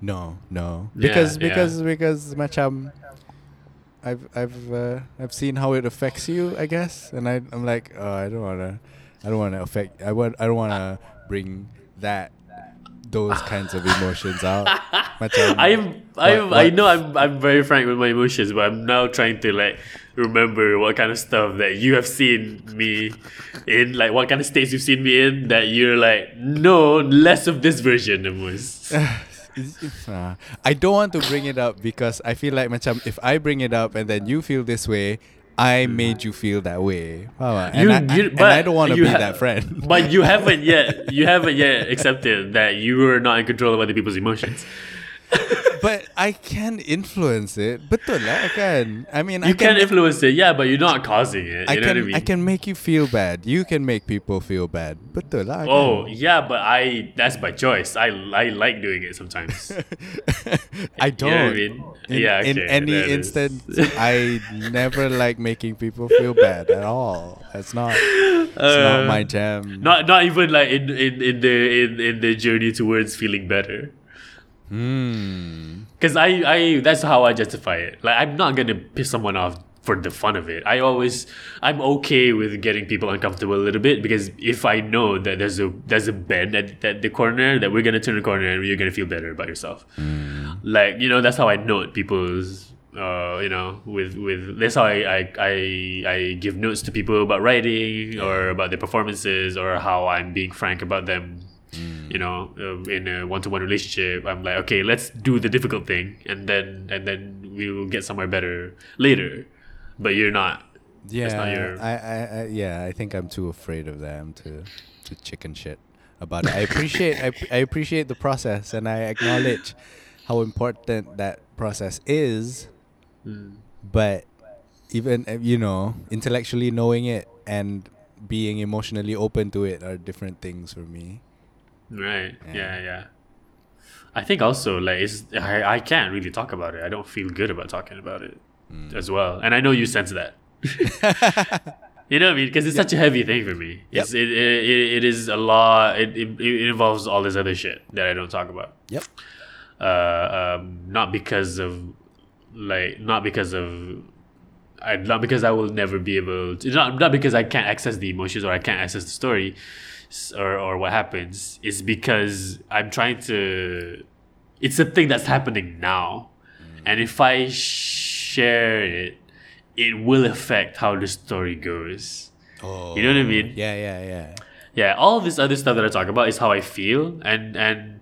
No, no. Yeah, Because yeah. because because macam I've I've uh, I've seen how it affects you, I guess, and I I'm like, oh, I don't wanna, I don't wanna affect. I want I don't wanna bring that those kinds of emotions out. Macam, I'm, I'm, what- I know I'm, I'm very frank with my emotions, but I'm now trying to like remember what kind of stuff that you have seen me in, like what kind of states you've seen me in that you're like, no, less of this version almost. Uh, I don't want to bring it up because I feel like macam if I bring it up and then you feel this way, I made you feel that way. Wow, and, You- I, you- and but I don't want to be ha- that friend. but you haven't yet, you haven't yet accepted that you are not in control of other people's emotions. But I can influence it. Betul lah kan? I mean, I You can can influence it, yeah, but you're not causing it. I You know can I mean? I can make you feel bad. You can make people feel bad. Betul lah. Oh kan? yeah, but I that's by choice. I I like doing it sometimes. I don't. know what I mean? In, yeah, in any instance, I never like making people feel bad at all. That's not. It's not Uh, my jam. Not not even like in in, in the in, in the journey towards feeling better. Hmm. Cause I I that's how I justify it. Like I'm not gonna piss someone off for the fun of it. I always I'm okay with getting people uncomfortable a little bit because if I know that there's a there's a bend at, at the corner that we're gonna turn the corner and you're gonna feel better about yourself. Like you know that's how I note people's uh you know with with that's how I I I, I give notes to people about writing or about their performances or how I'm being frank about them you know uh, in a one-to-one relationship i'm like okay let's do the difficult thing and then and then we will get somewhere better later but you're not Yeah, not your- I, I, I, yeah, I think I'm too afraid of them to, to chicken shit about it. I appreciate, I, I appreciate the process, and I acknowledge how important that process is. Mm. But even uh, you know, intellectually knowing it and being emotionally open to it are different things for me. Right. Yeah. yeah yeah. I think also like it's I, I can't really talk about it. I don't feel good about talking about it Mm. as well. And i know you sense that. You know what i mean? Because it's such a heavy thing for me. Yep. it's, it, it, it, is a lot. It, it, it involves all this other shit that i don't talk about. Yep. uh, um, not because of like not because of I, not because I will never be able to not not because I can't access the emotions or I can't access the story or or what happens is because I'm trying to it's a thing that's happening now. Mm. And if I share it it will affect how the story goes. Oh, You know what I mean? Oh, yeah, yeah, yeah. yeah all this other stuff that i talk about is how i feel and and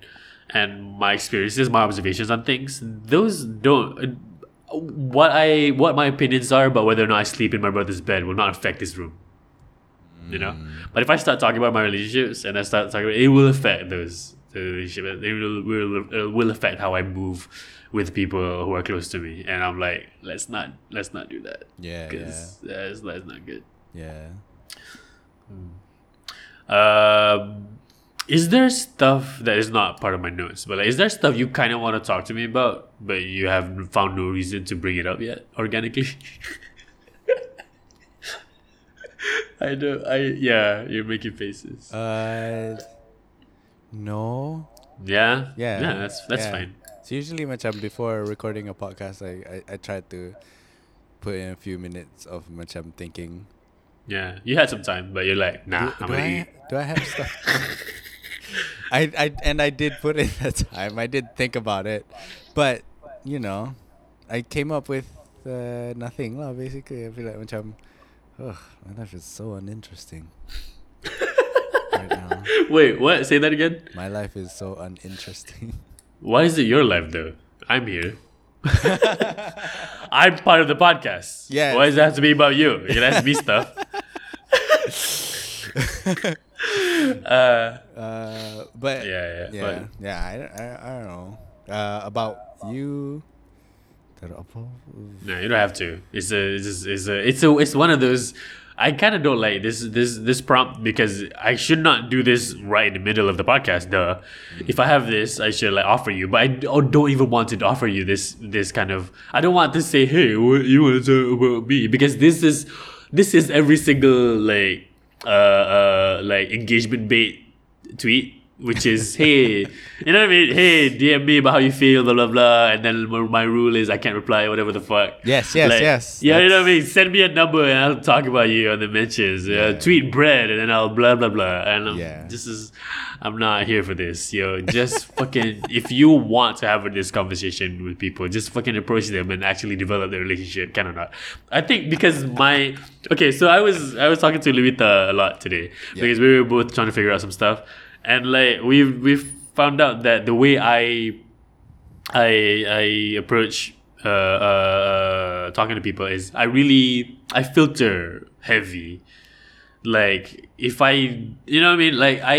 and my experiences my observations on things. Those don't uh, what i what my opinions are about whether or not i sleep in my brother's bed will not affect this room you know? But if i start talking about my relationships and i start talking about it will affect those the relationship it will, will, will affect how i move with people who are close to me. And i'm like let's not let's not do that. Yeah, yeah, because that's, that's not good. Yeah. um, is there stuff that is not part of my notes, but like, is there stuff you kind of want to talk to me about, but you have found no reason to bring it up yet organically? I know. I yeah. You're making faces. Uh, no. yeah. Yeah. Yeah. That's that's yeah. fine. So usually macam before recording a podcast, I, I, I try to put in a few minutes of macam thinking. Yeah. You had some time, but you're like, nah. do, I'm do gonna I eat. do I have stuff? I, I and I did put in the time. I did think about it, but you know, I came up with uh, nothing lah. Basically, I feel like macam, ugh, my life is so uninteresting right now. Wait. What? Say that again. My life is so uninteresting. Why is it your life though? I'm here. I'm part of the podcast. Yeah. Why does it have to be about you? It can ask me stuff. uh, Uh, but Yeah, yeah, yeah, but- yeah. I, I, I don't know uh, about you. No, you don't have to. It's a, it's a, it's a, it's a, it's one of those. I kind of don't like this, this, this prompt because I should not do this right in the middle of the podcast. Duh. If I have this, I should like offer you, but I don't even want to offer you this, this kind of. I don't want to say, hey, what you want to about me because this is, this is every single like, uh, uh, like engagement bait tweet, which is, hey, you know what I mean? Hey, DM me about how you feel, blah, blah, blah. And then my- rule is I can't reply, whatever the fuck. Yes, yes, Like, yes. Yeah, you know what I mean? Send me a number and I'll talk about you on the mentions. Uh, tweet bread and then I'll blah, blah, blah. And um, Yeah. this is, I'm not here for this. Yo, just fucking, if you want to have this conversation with people, just fucking approach them and actually develop the relationship. Kind of not. I think because my, okay, so I was, I was talking to Luita a lot today because we were both trying to figure out some stuff. And like, we've, we've found out that the way I, I I approach uh, uh, talking to people is I really I filter heavy. Like if I you know what I mean like I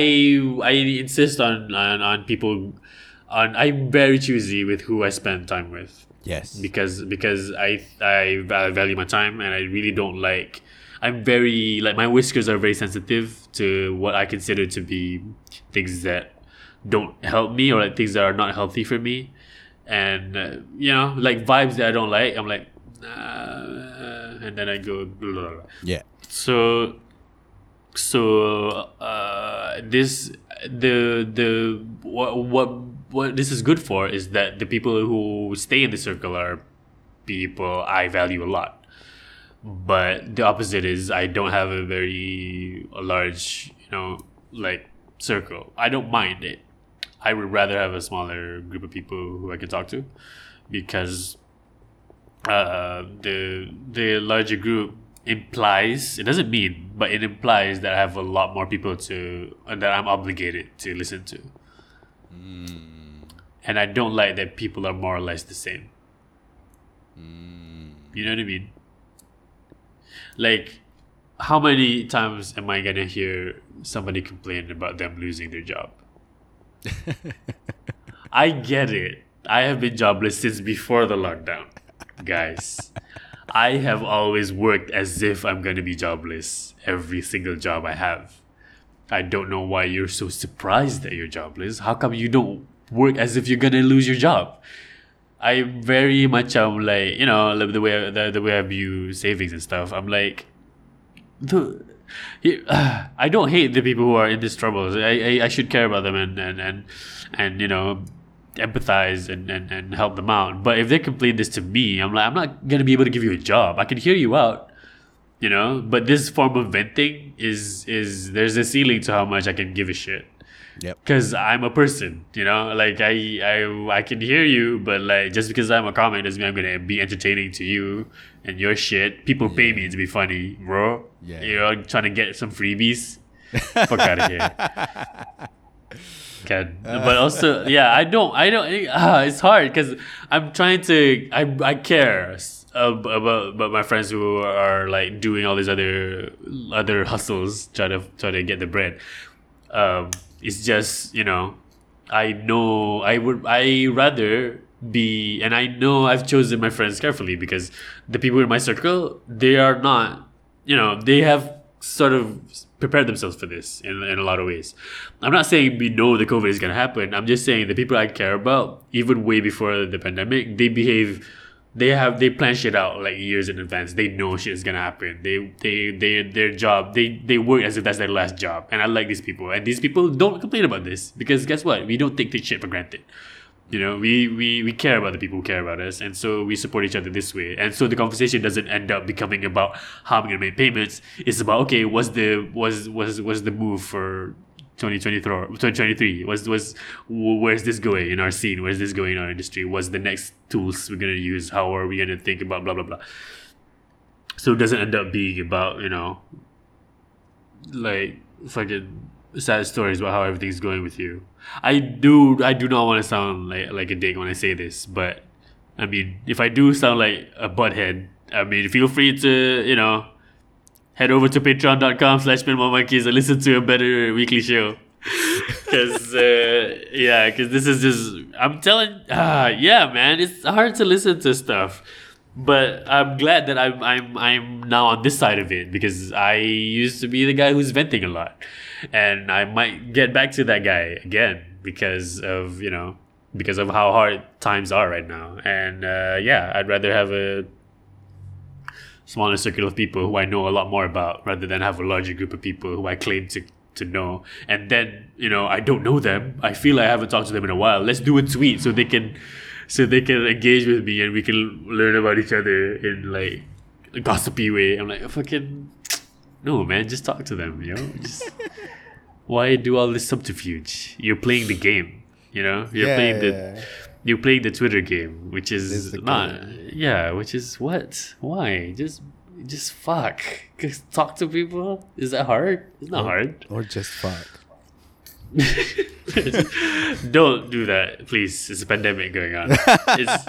I insist on on, on people on I'm very choosy with who I spend time with Yes. because because I I value my time and I really don't like I'm very like my whiskers are very sensitive to what I consider to be things that don't help me or like things that are not healthy for me and uh, you know like vibes that I don't like I'm like uh, and then I go blah, blah, blah. Yeah. so so uh this the the what what what this is good for is that the people who stay in the circle are people I value a lot but the opposite is I don't have a very a large you know like circle. I don't mind it. I would rather have a smaller group of people who I can talk to because uh, the the larger group implies it doesn't mean but it implies that I have a lot more people to and that I'm obligated to listen to. And I don't like that people are more or less the same. You know what I mean? Like how many times am I gonna hear somebody complain about them losing their job I get it. I have been jobless since before the lockdown, guys. I have always worked as if I'm to be jobless every single job I have. I don't know why you're so surprised that you're jobless. How come you don't work as if you're to lose your job? I very much am like, you know, the way the, the way I view savings and stuff. I'm like, the, I don't hate the people who are in this troubles. I, I, I should care about them and, and, and, and you know, empathize and, and, and help them out. But if they complain this to me, I'm like, I'm not gonna be able to give you a job. I can hear you out, you know. But this form of venting is is there's a ceiling to how much I can give a shit. Yep. Cause I'm a person, you know. Like I I I can hear you, but like just because I'm a comic doesn't mean I'm gonna be entertaining to you and your shit. People pay me to be funny, bro. Yeah. You know, trying to get some freebies. Fuck out of here. God. But also, yeah, I don't, I don't. Ah, it's hard because I'm trying to. I I care about about my friends who are like doing all these other other hustles, try to try to get the bread. Um, it's just you know, I know I would I rather be, and I know I've chosen my friends carefully because the people in my circle they are not, you know, they have sort of prepared themselves for this in, in a lot of ways. I'm not saying we know the COVID is going to happen. I'm just saying the people I care about, even way before the pandemic, they behave, they have, they plan shit out like years in advance. They know shit is to happen. They, they, they, their job, they, they work as if that's their last job. And I like these people. And these people don't complain about this because guess what? We don't take this shit for granted. You know, we, we, we care about the people who care about us, and so we support each other this way. And so the conversation doesn't end up becoming about how I'm gonna make payments. It's about okay, what's the was was was the move for 2024 2023 was was where's this going in our scene? Where's this going in our industry? What's the next tools we're going to use? How are we going to think about blah blah blah. So it doesn't end up being about you know like fucking sad stories about how everything's going with you. I do I do not want to sound like like a dick when I say this, but I mean if I do sound like a butthead, I mean feel free to, you know, head over to patreon.com slash monkeys and listen to a better weekly show. Cause uh, yeah, cause this is just I'm telling ah yeah man, it's hard to listen to stuff. But I'm glad that I'm I'm I'm now on this side of it because I used to be the guy who's venting a lot. And I might get back to that guy again because of, you know, because of how hard times are right now. And uh, yeah, I'd rather have a smaller circle of people who I know a lot more about rather than have a larger group of people who I claim to to know. And then, you know, I don't know them. I feel I haven't talked to them in a while. Let's do a tweet so they can so they can engage with me and we can learn about each other in like a gossipy way. I'm like, fucking no, man, just talk to them, you know? Just why do all this subterfuge? You're playing the game, you know? You're Yeah, playing the yeah, yeah. You're playing the Twitter game, which is not yeah, which is what? Why? Just just fuck. Just talk to people. Is that hard? It's not hard. Or just fuck. Don't do that, please. It's a pandemic going on. It's,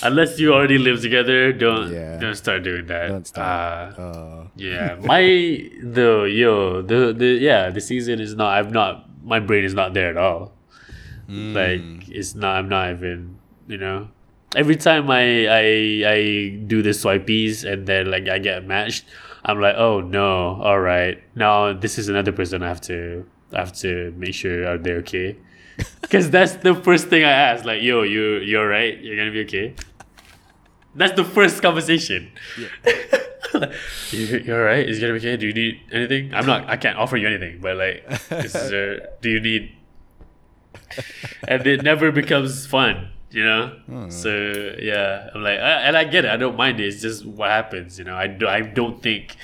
unless you already live together, don't Yeah. don't start doing that. Don't start. Uh, Uh, yeah, my the yo the the yeah the season is not. I'm not. My brain is not there at all. Like hmm. it's not. I'm not even. You know. Every time I I I do the swipeys and then like I get matched, I'm like, oh no, all right. Now this is another person I have to I have to make sure are they okay. Because that's the first thing I ask. Like, yo, you you're right. You're gonna be okay. That's the first conversation. you, you're right. Is it gonna be okay? Do you need anything? I'm not. I can't offer you anything. But like, is there, do you need? And it never becomes fun, you know. So yeah, I'm like, I, and I get it. I don't mind it. It's just what happens, you know. I do. I don't think.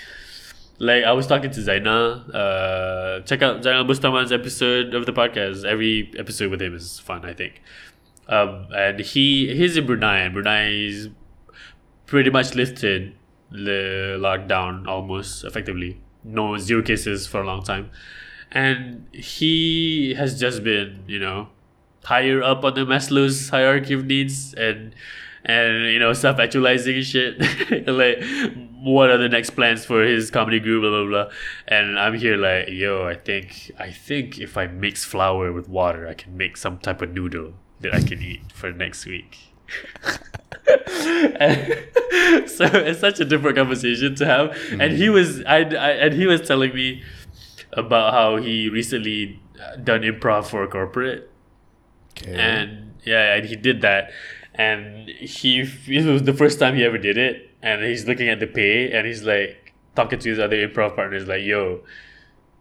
Like I was talking to Zaina. Uh, check out Zainal Bustaman's episode of the podcast. Every episode with him is fun. I think. Um, and he he's in Brunei, and Brunei is pretty much lifted the lockdown almost effectively. No zero cases for a long time, and he has just been you know higher up on the Maslow's hierarchy of needs and and you know self actualizing shit. like what are the next plans for his comedy group? Blah blah blah. And I'm here like yo, I think I think if I mix flour with water, I can make some type of noodle that I can eat for next week. So it's such a different conversation to have. And he mm. was, I, I, and he was telling me about how he recently uh, done improv for a corporate, okay. and yeah, and he did that, and he it was the first time he ever did it, and he's looking at the pay, and he's like talking to his other improv partners, like, "Yo,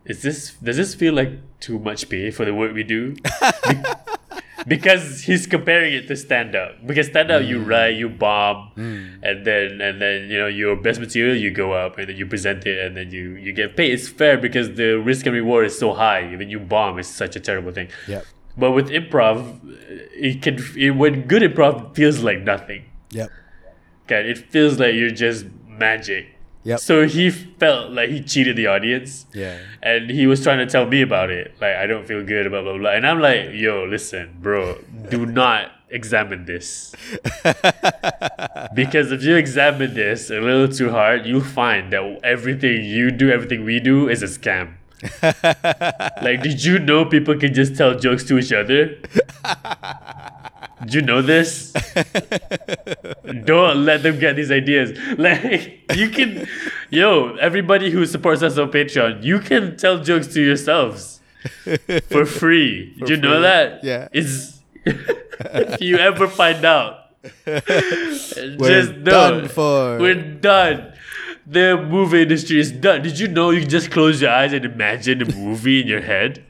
is this does this feel like too much pay for the work we do?" Be- because he's comparing it to stand up. Because stand up, you hmm. write, you bomb, hmm. and then and then you know your best material, you go up and then you present it, and then you you get paid. It's fair because the risk and reward is so high. When you bomb, it's such a terrible thing. Yep. But with improv, it can it, when good improv feels like nothing. Yep. Okay, it feels like you're just magic. Yep. So he felt like he cheated the audience. Yeah. And he was trying to tell me about it. Like, I don't feel good, blah, blah, blah. And I'm like, yo, listen, bro, do not examine this. because if you examine this a little too hard, you'll find that everything you do, everything we do is a scam. like, did you know people can just tell jokes to each other? Did you know this? Don't let them get these ideas. Like you can, yo, everybody who supports us on Patreon, you can tell jokes to yourselves for free. Did you know that? Yeah. It's if you ever find out, We're just know done for. we're done. The movie industry is done. Did you know you can just close your eyes and imagine a movie in your head?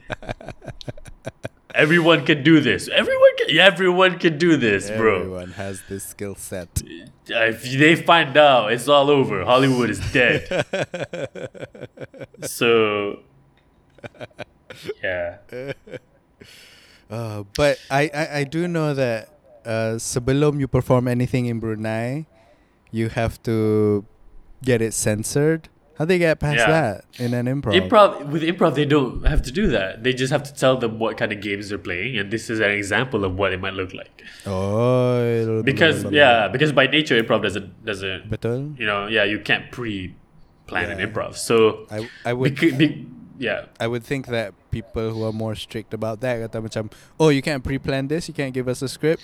Everyone can do this. Everyone can. Everyone can do this, bro. Everyone has this skill set. If they find out, it's all over. Hollywood is dead. so, yeah. Uh, but I, I, I do know that uh, sebelum you perform anything in Brunei, you have to get it censored. How they get past Yeah. that in an improv? Improv with improv, they don't have to do that. They just have to tell them what kind of games they're playing, and this is an example of what it might look like. Oh, Because yeah, because by nature, improv doesn't doesn't Betul. you know yeah you can't pre plan Yeah. an improv. So I I would bec- be, yeah I would think that people who are more strict about that kata macam, oh, you can't pre-plan this, you can't give us a script.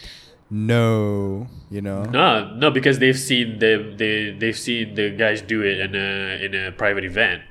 No, you know. No, no, because they've seen the they they've seen the guys do it in a in a private event,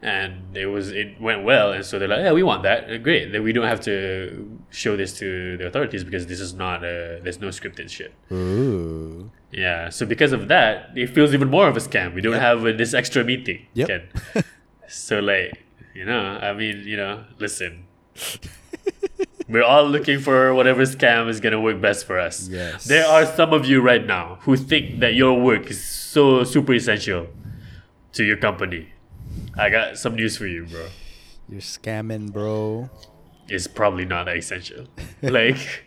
and it was it went well, and so they're like, yeah, we want that, Uh, great. Then we don't have to show this to the authorities because this is not a there's no scripted shit. Ooh. Yeah, so because of that, it feels even more of a scam. We don't Yep. have uh, this extra meeting. Yep. So like, You know, I mean, you know, listen. We're all looking for whatever scam is gonna work best for us. Yes. There are some of you right now who think that your work is so super essential to your company. I got some news for you, bro. You're scamming, bro. It's probably not that essential. like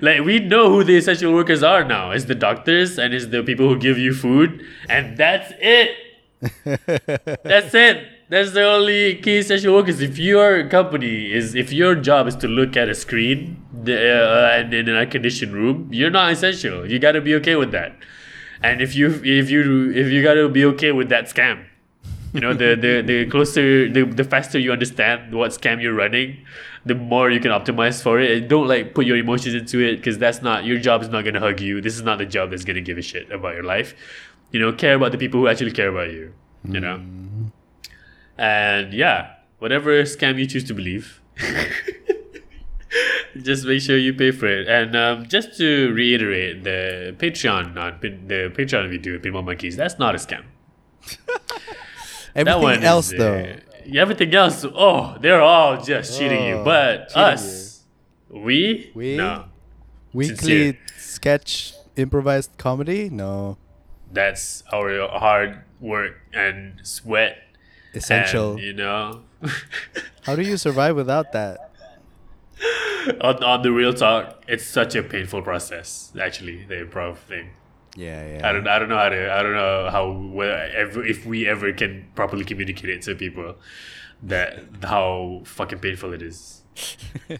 like we know who the essential workers are now. It's the doctors and it's the people who give you food and that's it. That's it. That's the only key essential workers. If your company is, if your job is to look at a screen uh, in an air conditioned room, you're not essential. You got to be okay with that. And if you, if you, if you got to be okay with that scam, you know, the the the closer, the the faster you understand what scam you're running, the more you can optimize for it. And don't like put your emotions into it because that's not your job. Is not gonna hug you. This is not the job that's gonna give a shit about your life. You know, care about the people who actually care about you. You know. And yeah, whatever scam you choose to believe, just make sure you pay for it. And um, just to reiterate, the Patreon on the Patreon we do at Pinball Monkeys, that's not a scam. Everything is, else, uh, though. yeah, everything else, oh, they're all just cheating you. Oh, But cheating us, we, We? no, Weekly sincere. sketch improvised comedy? No. that's our hard work and sweat. Essential. And, you know, How do you survive without that? on, on the real talk, it's such a painful process. Actually, the improv thing. Yeah, yeah. I don't, I don't know how to, I don't know how, whether if we ever can properly communicate it to people that how fucking painful it is.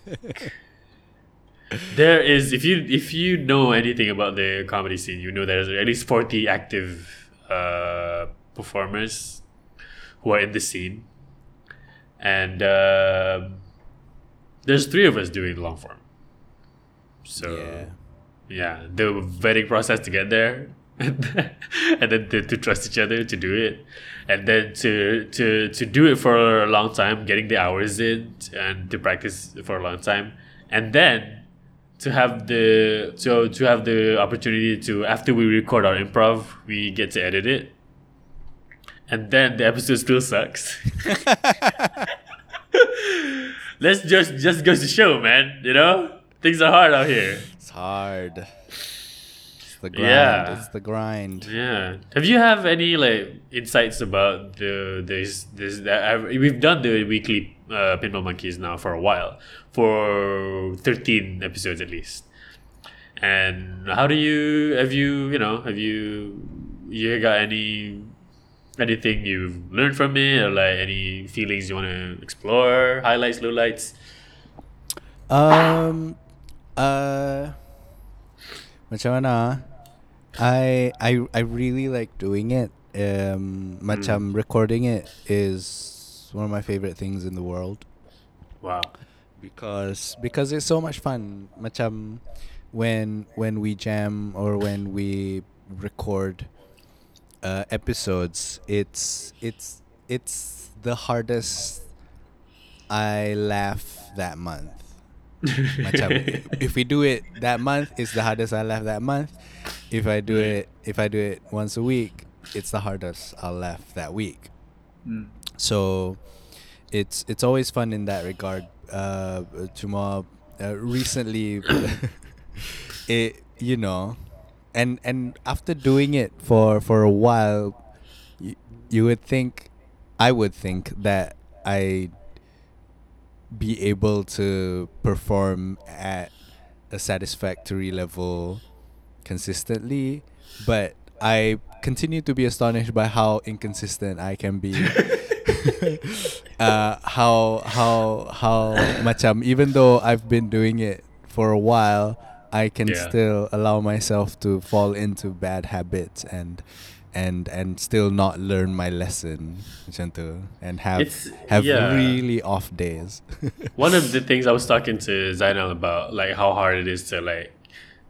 there is, if you, if you know anything about the comedy scene, you know there's at least 40 active uh, performers who are in the scene. And um there's three of us doing long form. So yeah. yeah, the vetting process to get there, and then to, to trust each other to do it, and then to to to do it for a long time, getting the hours in, and to practice for a long time, and then to have the so to have the opportunity to after we record our improv, we get to edit it, and then the episode still sucks. Let's just just goes to show, man. You know things are hard out here. It's hard. It's the grind. Yeah. It's the grind. Yeah. Have you have any like insights about the this this that we've done the weekly uh, Pinball Monkeys now for a while, for thirteen episodes at least. And how do you have you you know have you you got any anything you've learned from it or like any feelings you want to explore highlights lowlights Um, uh, macam mana? I I I really like doing it. Um, macam recording it is one of my favorite things in the world wow because because it's so much fun. Macam when when we jam or when we record uh, episodes, it's it's it's the hardest I laugh that month. Macam if we do it that month, it's the hardest I laugh that month. If I do it if I do it once a week, it's the hardest I'll laugh that week. So it's it's always fun in that regard. Uh, cuma uh, recently, it you know, and and after doing it for for a while, you, you would think, I would think that I be able to perform at a satisfactory level consistently, but I continue to be astonished by how inconsistent I can be. uh, how how how macam even though I've been doing it for a while, I can Yeah. still allow myself to fall into bad habits and and and still not learn my lesson macam tu and have It's- have yeah. really off days. one of the things I was talking to Zainal about, like how hard it is to like,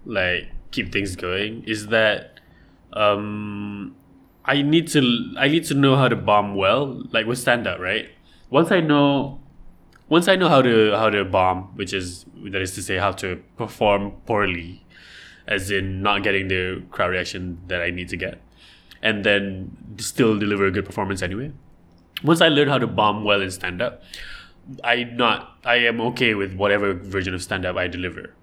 like keep things going, is that um, I need to I need to know how to bomb well, like with stand up, right? Once I know, once I know how to how to bomb, which is that is to say how to perform poorly, as in not getting the crowd reaction that I need to get, and then still deliver a good performance anyway once I learn how to bomb well in stand up, I not I am okay with whatever version of stand up I deliver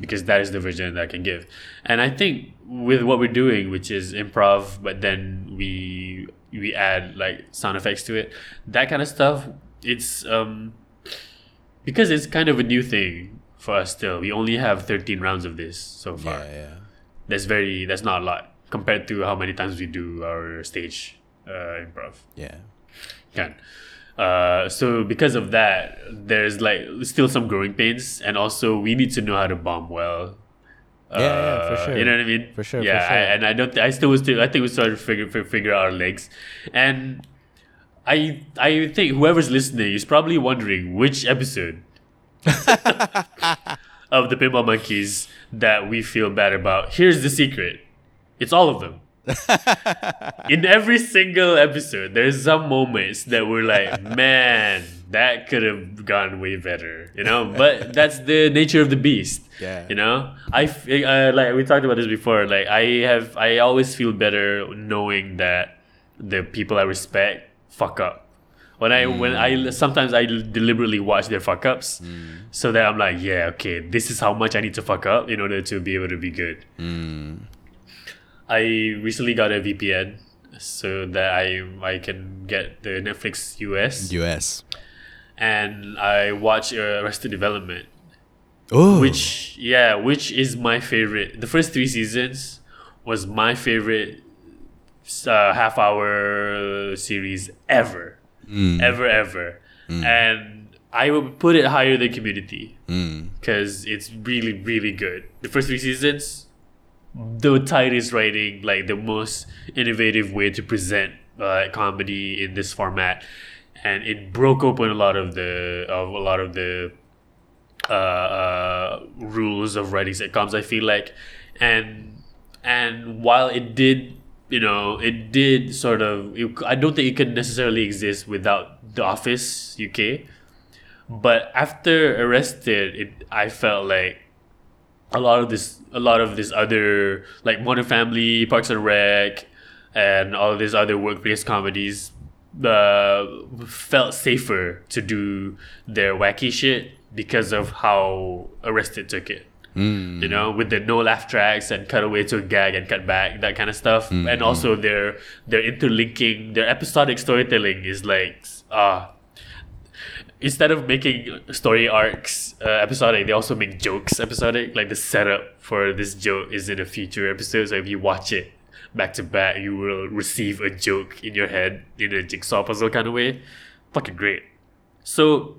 because that is the version that I can give. And I think with what we're doing, which is improv, but then we we add like sound effects to it, that kind of stuff. It's um because it's kind of a new thing for us. Still, we only have thirteen rounds of this so far. Yeah, yeah. That's very that's not a lot compared to how many times we do our stage uh, improv. Yeah. Can. Uh, so because of that, there's like still some growing pains, and also we need to know how to bomb well. Yeah, yeah, for Uh, sure. You know what I mean? For sure, for Yeah, sure. I, and I don't. Th- I still was. Still, I think we started to figure figure out our legs, and I I think whoever's listening is probably wondering which episode of the Pinball Monkeys that we feel bad about. Here's the secret: it's all of them. In every single episode, there's some moments that we're like, man, that could have gone way better, you know. But that's the nature of the beast. Yeah. You know, I uh, like we talked about this before. Like I have, I always feel better knowing that the people I respect fuck up. When I when I hmm. sometimes I deliberately watch their fuck ups, hmm. so that I'm like, yeah, okay, this is how much I need to fuck up in order to be able to be good. Hmm. I recently got a VPN so that I I can get the Netflix US US. and I watch uh, Arrested Development, Oh. which yeah, which is my favorite. The first three seasons was my favorite uh, half hour series ever, Mm. ever ever, and I would put it higher than Community Mm. because it's really really good. The first three seasons, the tightest writing, like the most innovative way to present uh, comedy in this format, and it broke open a lot of the of a lot of the uh, uh, rules of writing sitcoms. I feel like, and and while it did. You know, it did sort of. It, I don't think it could necessarily exist without The Office UK, but after Arrested, it I felt like a lot of this a lot of this other like Modern Family, Parks and Rec, and all these other workplace comedies uh, felt safer to do their wacky shit because of how Arrested took it. Mm. You know, with the no laugh tracks and cut away to a gag and cut back, that kind of stuff. And also their their interlinking, their episodic storytelling is like ah instead of making story arcs uh, episodic, they also make jokes episodic. Like the setup for this joke is in a future episode. So if you watch it back to back, you will receive a joke in your head in a jigsaw puzzle kind of way. Fucking great. So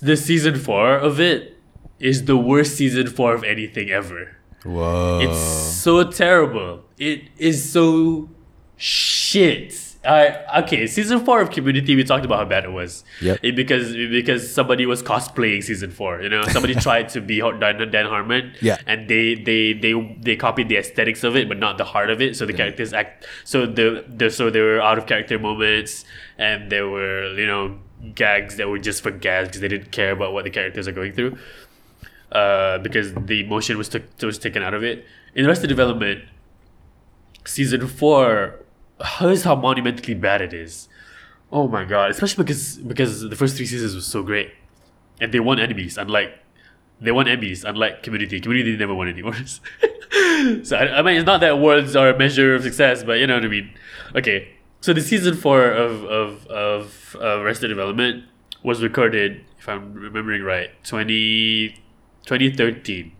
the season four of it is the worst season four of anything ever. Whoa. It's so terrible. It is so shit. I okay, season four of Community, we talked about how bad it was. Yep. It, because because somebody was cosplaying season four. You know, somebody tried to be Dan, Dan Harmon. Yeah. And they they they they copied the aesthetics of it, but not the heart of it. So the characters act. So the the so there were out of character moments, and there were you know gags that were just for gags because they didn't care about what the characters are going through uh, because the emotion was took was taken out of it. In Arrested Development, season four, here's how monumentally bad it is. Oh my god! Especially because because the first three seasons was so great, and they won Emmys. Unlike they won Emmys, unlike Community. Community never won any awards. so I, I mean, it's not that awards are a measure of success, but you know what I mean. Okay, so the season four of of of uh, Arrested Development was recorded, if I'm remembering right, 20, 2013,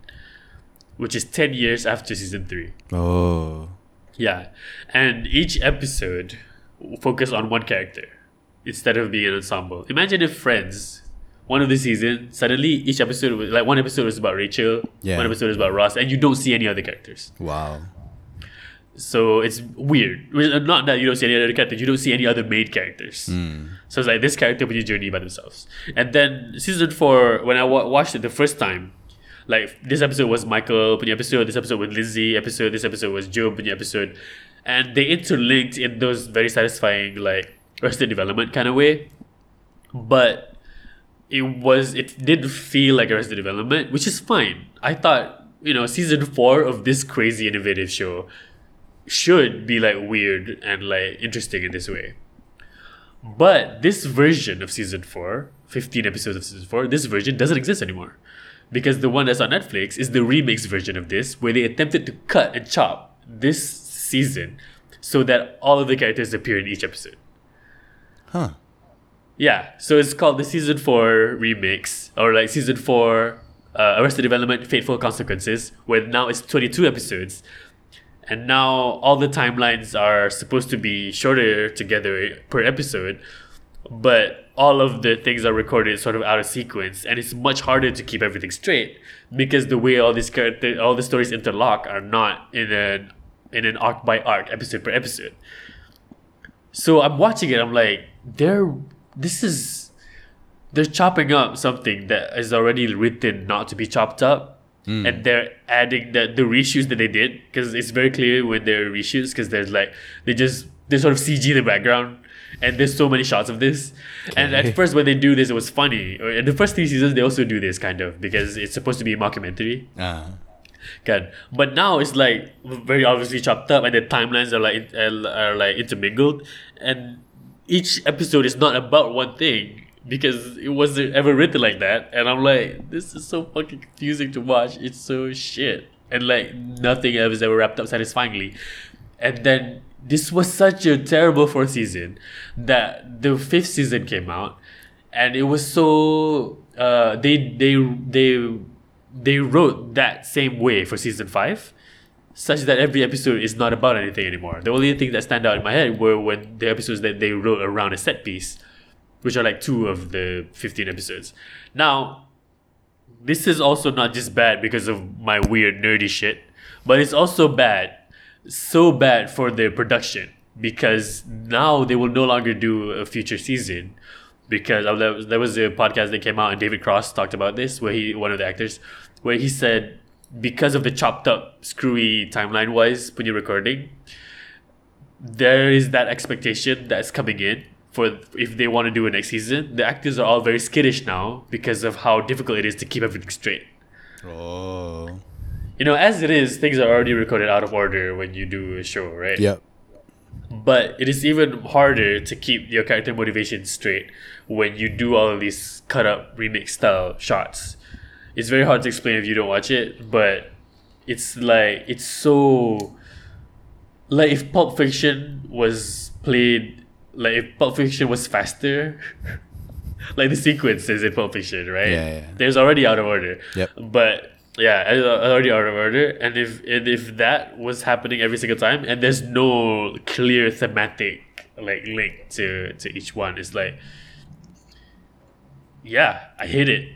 which is ten years after season three. oh. Yeah, and each episode focused on one character instead of being an ensemble. Imagine if Friends, one of the season, suddenly each episode was like one episode was about Rachel, Yeah. one episode is about Ross, and you don't see any other characters. Wow. So it's weird. Not that you don't see any other characters, you don't see any other main characters. Mm. So it's like this character with a journey by themselves. And then season four, when I wa- watched it the first time, like this episode was Michael punya episode, this episode was Lindsay episode, this episode was Joe punya episode, and they interlinked in those very satisfying like Arrested Development kind of way. But it was it did feel like Arrested Development, which is fine. I thought you know season four of this crazy innovative show should be like weird and like interesting in this way. But this version of season 4, 15 episodes of season 4, this version doesn't exist anymore. Because the one that's on Netflix is the remix version of this, where they attempted to cut and chop this season so that all of the characters appear in each episode. Huh. Yeah, so it's called the season 4 remix, or like season 4 uh, Arrested Development Fateful Consequences, where now it's 22 episodes. And now all the timelines are supposed to be shorter together per episode, but all of the things are recorded sort of out of sequence, and it's much harder to keep everything straight because the way all these character, all the stories interlock are not in an in an arc by arc, episode per episode. So I'm watching it, I'm like, they're this is they're chopping up something that is already written not to be chopped up hmm. and they're adding the the reshoots that they did because it's very clear when they're reshoots because there's like they just they sort of CG the background and there's so many shots of this and at first when they do this it was funny in the first three seasons they also do this kind of because it's supposed to be a mockumentary. Uh-huh. Kan. But now it's like very obviously chopped up, and the timelines are like are like intermingled, and each episode is not about one thing because it wasn't ever written like that. And I'm like, this is so fucking confusing to watch. It's so shit, and like nothing ever is ever wrapped up satisfyingly. And then this was such a terrible fourth season that the fifth season came out, and it was so uh, they they they they wrote that same way for season five, such that every episode is not about anything anymore. The only thing that stand out in my head were when the episodes that they wrote around a set piece, which are like two of the fifteen episodes. Now, this is also not just bad because of my weird nerdy shit, but it's also bad, so bad for the production because now they will no longer do a future season because there was a podcast that came out and David Cross talked about this where he one of the actors where he said because of the chopped up screwy timeline wise when you're recording there is that expectation that's coming in for if they want to do a next season the actors are all very skittish now because of how difficult it is to keep everything straight Oh. You know as it is things are already recorded out of order when you do a show right Yep. but it is even harder to keep your character motivation straight when you do all of these cut up remix style shots. It's very hard to explain if you don't watch it, but it's like it's so like if Pulp Fiction was played like if Pulp Fiction was faster like the sequences in Pulp Fiction, right? Yeah, yeah. There's already out of order. Yep. But yeah, I already out of order. And if and if that was happening every single time, and there's no clear thematic like link to to each one, it's like, yeah, I hate it.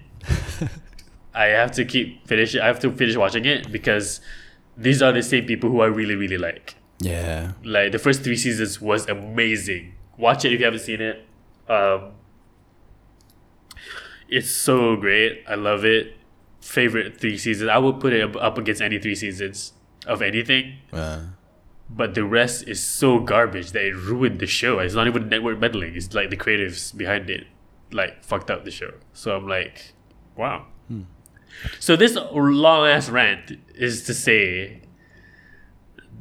I have to keep finish. I have to finish watching it because these are the same people who I really really like. Yeah. Like the first three seasons was amazing. Watch it if you haven't seen it. Um, it's so great. I love it. Favorite three seasons. I would put it up- against any three seasons of anything. Uh, But the rest is so garbage that it ruined the show. It's not even network meddling. It's like the creatives behind it, like fucked up the show. So I'm like, wow. So this long ass rant is to say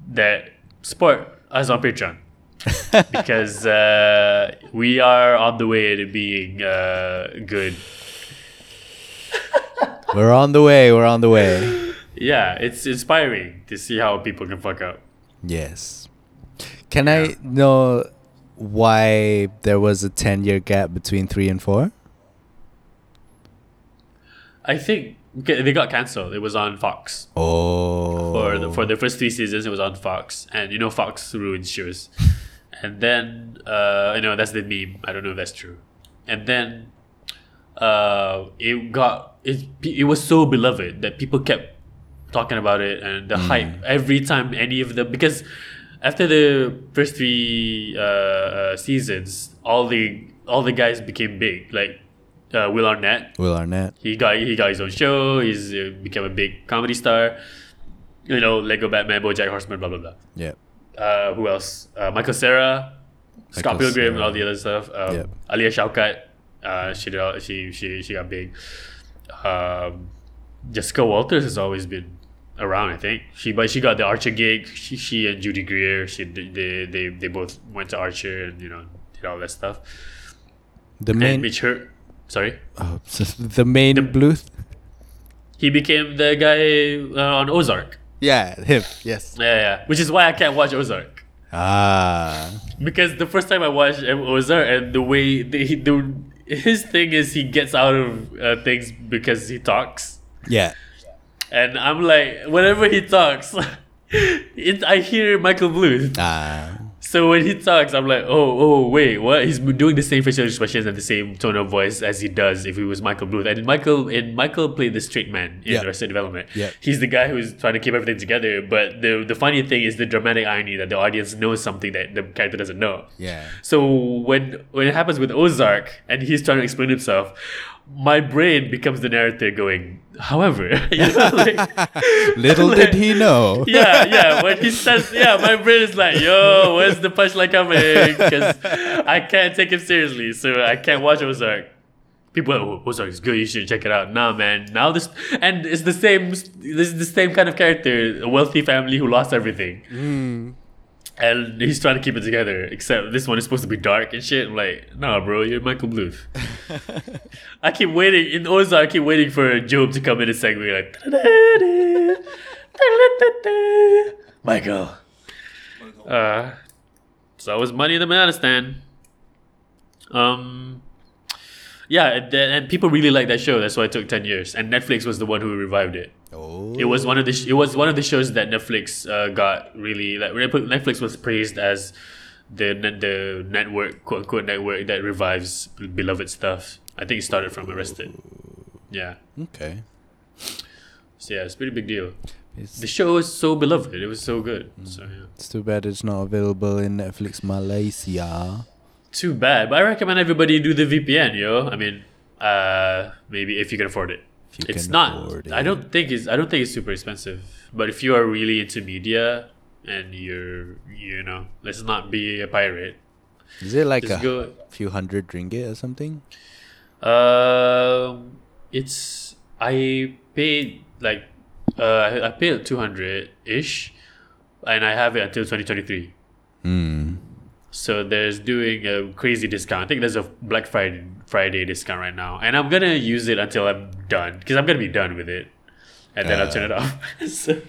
that support us on Patreon because uh, we are on the way to being uh, good. we're on the way. We're on the way. Yeah, it's inspiring to see how people can fuck up. Yes. Can I know why there was a 10 year gap between 3 and 4? I think they got cancelled. It was on Fox. Oh. for the, for the first three seasons it was on Fox and you know Fox ruins shows and then uh you know that's the meme I don't know if that's true and then uh it got it it was so beloved that people kept talking about it and the hype every time any of them because after the first three uh, uh seasons all the all the guys became big like uh, Will Arnett Will Arnett. he got he got his own show. He's uh, become a big comedy star. You know, Lego Batman, BoJack Horseman, blah blah blah. Yep. Uh, who else? Uh, Michael Cera, Scott Michael Pilgrim, and all the other stuff. Um, Yep. Alia Shawkat, uh, she did all, she she she got big. Um, Jessica Walters has always been around. I think she, but she got the Archer gig. She, she and Judy Greer, she they they they both went to Archer and you know did all that stuff. The And main, Mitch Hurt, sorry, oh, the main The- Bluth. he became the guy uh, on Ozark. Yeah, him. Yes. Yeah, yeah. Which is why I can't watch Ozark Ah. because the first time I watched Ozark and the way they he, the his thing is he gets out of uh, things because he talks. Yeah. And I'm like, whenever he talks, it, I hear Michael Bluth. Ah. So when he talks, I'm like, oh, oh, wait, what? He's doing the same facial expressions and the same tone of voice as he does if he was Michael Bluth. And Michael, and Michael played the straight man in Yeah. Arrested Development. Yeah. He's the guy who's trying to keep everything together. But the the funny thing is the dramatic irony that the audience knows something that the character doesn't know. Yeah. So when when it happens with Ozark and he's trying to explain himself, my brain becomes the narrator going, however, you know, like, Little did he know. yeah, yeah. When he says, yeah, my brain is like, yo, where's the punchline coming? Because I can't take him seriously, so I can't watch Ozark. People, are, oh, Ozark is good. You should check it out. Nah, man. Now this, and it's the same. This is the same kind of character, a wealthy family who lost everything, Mm. And he's trying to keep it together. Except this one is supposed to be dark and shit. I'm like, nah, bro, you're Michael Bluth. I keep waiting in Ozark. I keep waiting for GOB to come in and segue like, Michael. Uh, so it was money in the banana stand. Um, yeah, and, and people really like that show. That's why it took ten years. And Netflix was the one who revived it. Oh. It was one of the sh- it was one of the shows that Netflix uh, got really like Netflix was praised as the the network quote unquote network that revives beloved stuff. I think it started from Arrested. Yeah. Okay. So yeah, it's a pretty big deal. It's, The show was so beloved. It was so good. So yeah. it's too bad it's not available in Netflix Malaysia. Too bad. But I recommend everybody do the VPN, yo. I mean, uh maybe if you can afford it. It's not afford I don't think it's I don't think it's super expensive. But if you are really into media and you're you know, let's not be a pirate. Is it like a go few hundred ringgit or something? Um, it's I paid like uh I paid two hundred ish, and I have it until twenty twenty three. Hmm. So there's doing a crazy discount. I think there's a Black Friday Friday discount right now, and I'm gonna use it until I'm done because I'm gonna be done with it, and then I'll turn it off. so,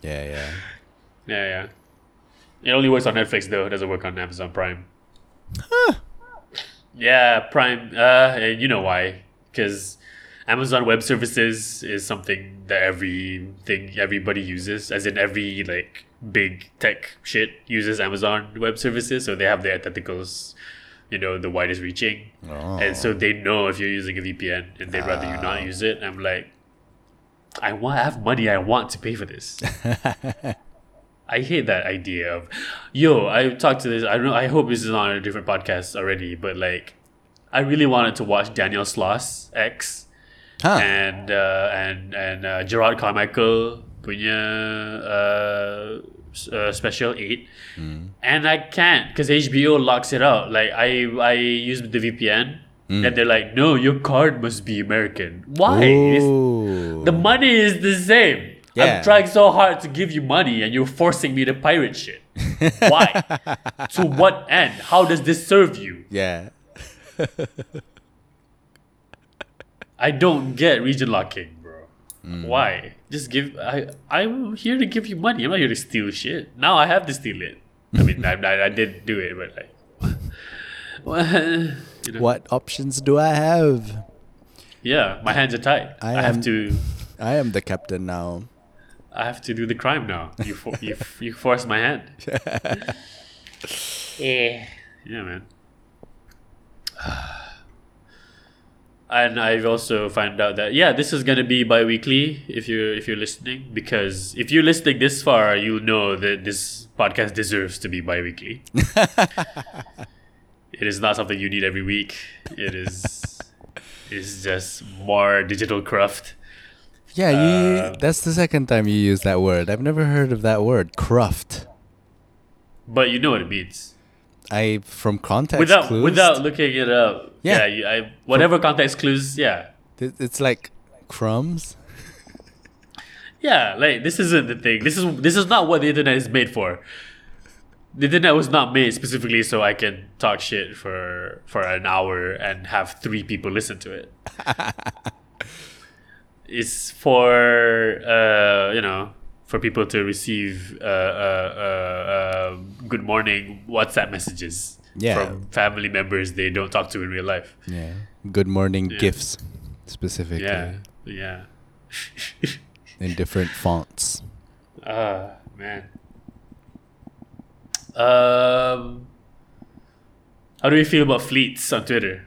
Yeah, yeah. yeah, yeah. It only works on Netflix though. It doesn't work on Amazon Prime. Yeah, Prime. Uh, and you know why? Because Amazon Web Services is something that everything everybody uses, as in every like big tech shit uses Amazon Web Services. So they have their tentacles, you know, the widest reaching, Oh. and so they know if you're using a VPN, and they'd rather you not Ah. use it. I'm like, I want I have money. I want to pay for this. I hate that idea of, yo, I talked to this. I don't know. I hope this is on a different podcast already, but like, I really wanted to watch Daniel Sloss X huh. and uh, and and uh, Jerrod Carmichael punya uh, uh, special eight, and I can't because HBO locks it out. Like I I use the VPN, and they're like, no, your card must be American. Why? The money is the same. Yeah. I'm trying so hard to give you money and you're forcing me to pirate shit. Why? to what end? How does this serve you? yeah. I don't get region locking, bro. Why? Just give I I'm here to give you money. I'm not here to steal shit. Now I have to steal it. I mean I, I, I did do it, but like well, you know. What options do I have? Yeah, my hands are tied. I I, have am- to I am the captain now. I have to do the crime now. You for, you you force my hand. yeah. Yeah, man. And I've also found out that yeah, this is gonna be bi-weekly if you're if you're listening because if you're listening this far, you'll know that this podcast deserves to be bi-weekly. it is not something you need every week. It is it's just more digital cruft. Yeah, you. Uh, that's the second time you use that word. I've never heard of that word, cruft. But you know what it means. I from context without clues. without looking it up. Yeah. Yeah, I, whatever context clues. Yeah, it's like crumbs. Yeah, like this isn't the thing. This is this is not what the internet is made for. The internet was not made specifically so I can talk shit for for an hour and have three people listen to it. it's for uh, you know for people to receive uh, uh, uh, uh, good morning WhatsApp messages Yeah. from family members they don't talk to in real life. Yeah. Good morning Yeah. gifts, specifically Yeah, yeah. in different fonts. Ah, man. Um, how do you feel about fleets on Twitter?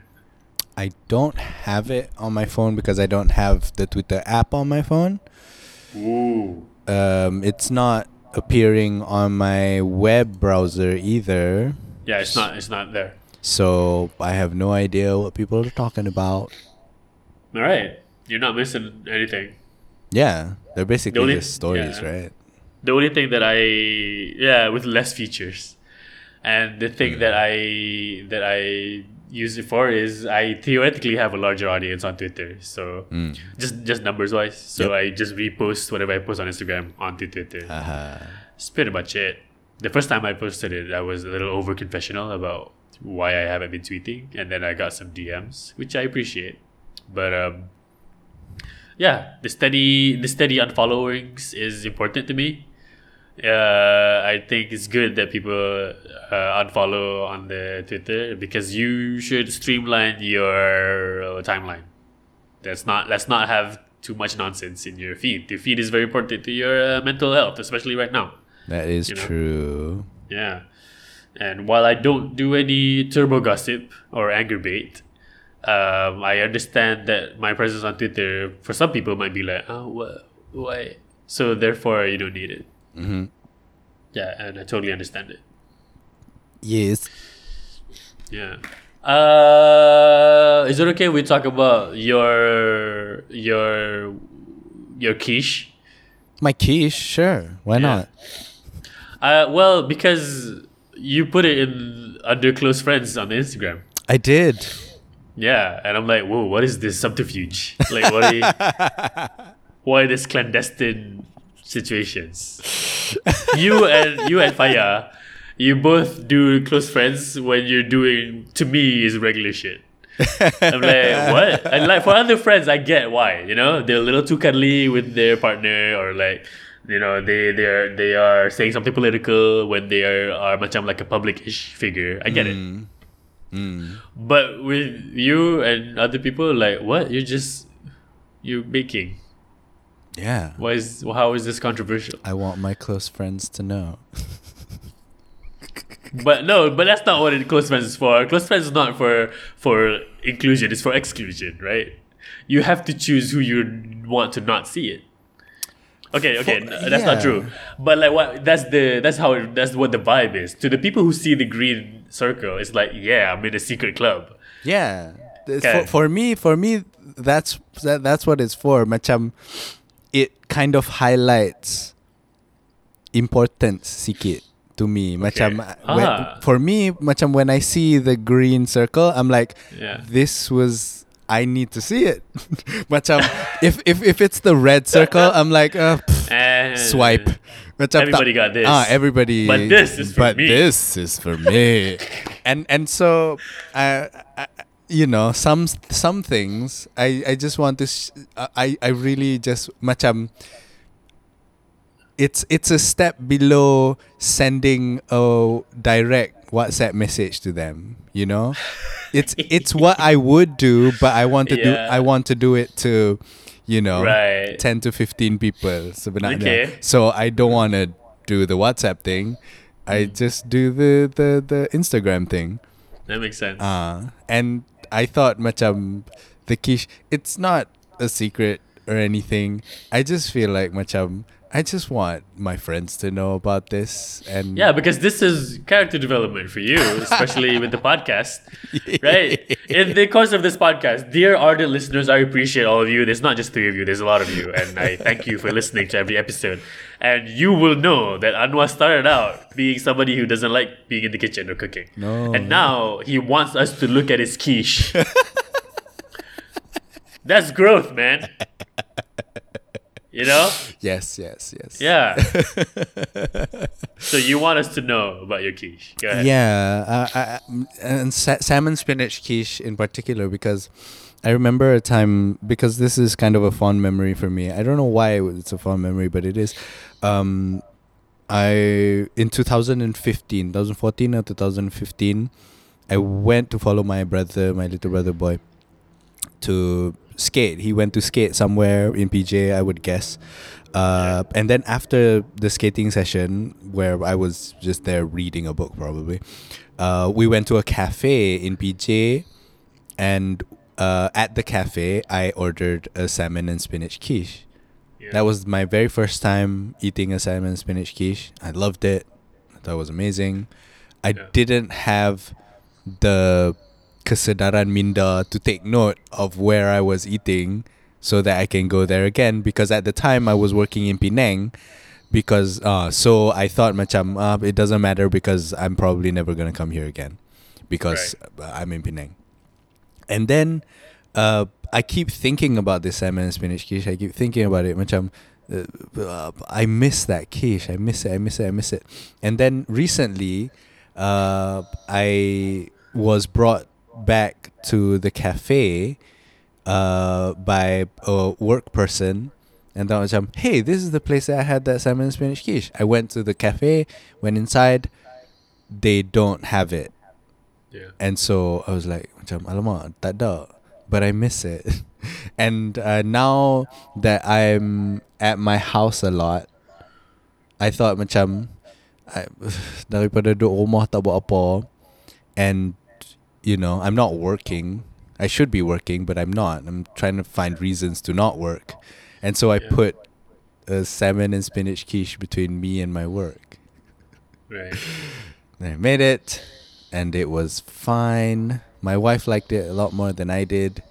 I don't have it on my phone because I don't have the Twitter app on my phone. Ooh. Um, it's not appearing on my web browser either. Yeah, it's not. It's not there. So I have no idea what people are talking about. All right, you're not missing anything. Yeah, they're basically only- just stories, yeah. right? The only thing that I yeah with less features, and the thing that I that I use it for is I theoretically have a larger audience on Twitter. So Mm. just just numbers wise. So Yep. I just repost whatever I post on Instagram onto Twitter. Haha. That's pretty much it. The first time I posted it, I was a little over confessional about why I haven't been tweeting, and then I got some DMs, which I appreciate. But um, yeah, the steady the steady unfollowings is important to me. Uh, I think it's good that people uh, unfollow on the Twitter because you should streamline your timeline. Let's not let's not have too much nonsense in your feed. Your feed is very important to your uh, mental health, especially right now. That is You know? true. Yeah. And while I don't do any turbo gossip or anger bait, um, I understand that my presence on Twitter for some people might be like, oh, what, why? So therefore, you don't need it. Hmm Yeah, and I totally understand it. Yes. Yeah. Uh, is it okay we talk about your your your quiche? My quiche, sure. Why Yeah. not? Uh, well, because you put it in under close friends on Instagram. I did. Yeah, and I'm like, whoa, what is this subterfuge? Like, what are you, what are these clandestine situations? you and you and Faya, you both do close friends when you're doing to me is regular shit. I'm like, what? And like for other friends, I get why. You know, they're a little too cuddly with their partner, or like, you know, they they are they are saying something political when they are are macam like a public-ish figure. I get it. Mm. Mm. But with you and other people, like what? You're just you're baking. Yeah. Why is how is this controversial? I want my close friends to know. But no, but that's not what close friends is for. Close friends is not for for inclusion. It's for exclusion, right? You have to choose who you want to not see it. Okay, okay, For- that's not true. But like, what? That's the that's how it, that's what the vibe is. To the people who see the green circle, it's like, yeah, I'm in a secret club. Yeah. Okay. For, for me, for me, that's that, that's what it's for. Macam, it kind of highlights importance sikit to me. Macam when, Ah. for me, macam when I see the green circle, I'm like, Yeah. this was I need to see it. macam if if if it's the red circle, I'm like, uh, pff, And swipe. Macam Everybody got this. Ah, everybody. But this is for but me. this is for me. and and so, I, I, you know, some some things I I just want to. Sh- I I really just macam. It's it's a step below sending a direct WhatsApp message to them. You know, it's it's what I would do, but I want to do I want to do it to, you know, Right. 10 to 15 people sebenarnya. Okay. So I don't want to do the WhatsApp thing. I Mm. just do the, the, the Instagram thing. That makes sense. Uh, and I thought macam the quiche, it's not a secret or anything. I just feel like macam I just want my friends to know about this and Yeah, because this is character development for you, especially with the podcast, right? In the course of this podcast, dear ardent listeners, I appreciate all of you. There's not just three of you, there's a lot of you. And I thank you for listening to every episode. And you will know that Anwar started out being somebody who doesn't like being in the kitchen or cooking. No. And now he wants us to look at his quiche. That's growth, man. You know? Yes, yes, yes. Yeah. so you want us to know about your quiche? Go ahead. Yeah, uh, I, I- and sa- salmon spinach quiche in particular because I remember a time because this is kind of a fond memory for me. I don't know why it's a fond memory, but it is. Um, I in 2015, 2014 or 2015, I went to follow my brother, my little brother boy, to skate. He went to skate somewhere in PJ, I would guess. Uh, and then after the skating session, where I was just there reading a book, probably, uh, we went to a cafe in PJ, and uh, at the cafe, I ordered a salmon and spinach quiche. Yeah. That was my very first time eating a salmon and spinach quiche. I loved it. I thought it was amazing. I Yeah. didn't have the kesedaran minda to take note of where I was eating so that I can go there again because at the time I was working in Penang because uh so I thought macam uh, it doesn't matter because I'm probably never going to come here again because uh, I'm in Penang. And then uh, I keep thinking about this salmon and spinach quiche. I keep thinking about it. Macam, uh, uh, I miss that quiche. I miss it. I miss it. I miss it. And then recently, uh, I was brought back to the cafe uh, by a work person. And then I was like, hey, this is the place that I had that salmon and spinach quiche. I went to the cafe, went inside. They don't have it. Yeah. And so I was like, macam, alamak, tak ada. But I miss it. and uh, now that I'm at my house a lot, I thought macam, I, daripada duduk rumah tak buat apa, and, you know, I'm not working. I should be working, but I'm not. I'm trying to find reasons to not work. And so I Yeah. put a salmon and spinach quiche between me and my work. Right. And I made it, and it was fine. My wife liked it a lot more than I did.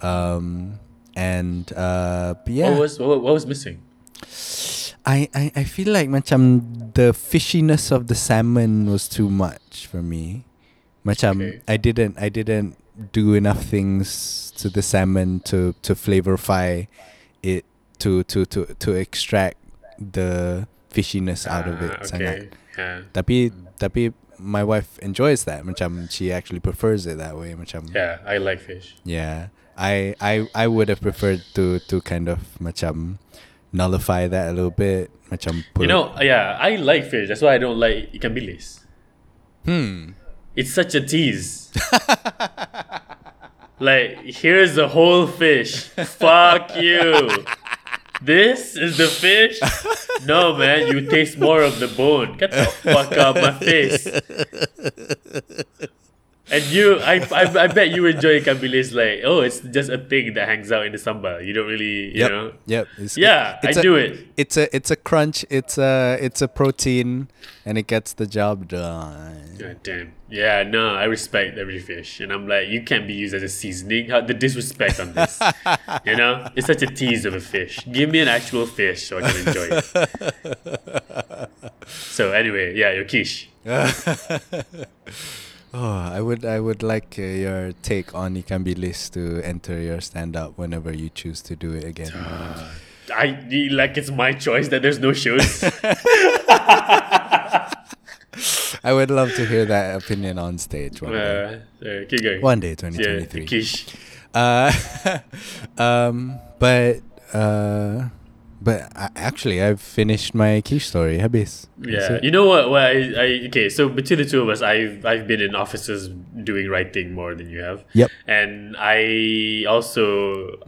Um, and uh, but yeah, What was what, what was missing? I, I, I feel like macam the fishiness of the salmon was too much for me. Macam Okay. I didn't I didn't do enough things to the salmon to to flavorify it to to to to extract the fishiness out of it Ah, sangat. okay. Yeah. Tapi tapi my wife enjoys that. Macam she actually prefers it that way. Macam Yeah, I like fish. yeah. I I I would have preferred to to kind of macam nullify that a little bit. Macam put You know, yeah, I like fish. That's why I don't like ikan bilis. hmm. It's such a tease. like, here's the whole fish. Fuck you. This is the fish? No, man, you taste more of the bone. Get the fuck out my face. And you, I, I, I bet you enjoy ikan bilis like, oh, it's just a thing that hangs out in the sambal. You don't really, you Yep. know. Yep. It's, Yeah, it's I a- do it. It's a it's a crunch. It's a it's a protein, and it gets the job done. God damn. Yeah, no, I respect every fish. And I'm like, you can't be used as a seasoning. How the disrespect on this. you know? It's such a tease of a fish. Give me an actual fish so I can enjoy it. so anyway, yeah, your quiche. Oh, I would I would like uh, your take on ikan bilis to enter your stand up whenever you choose to do it again. I like it's my choice that there's no shows. I would love to hear that opinion on stage one day. uh, uh, keep going. One day, 2023. quiche. Uh, um, but uh, but I, actually, I've finished my quiche story. Habis. Yeah, you know what? Well, I, I okay. So between the two of us, I've I've been in offices doing writing more than you have. Yep. And I also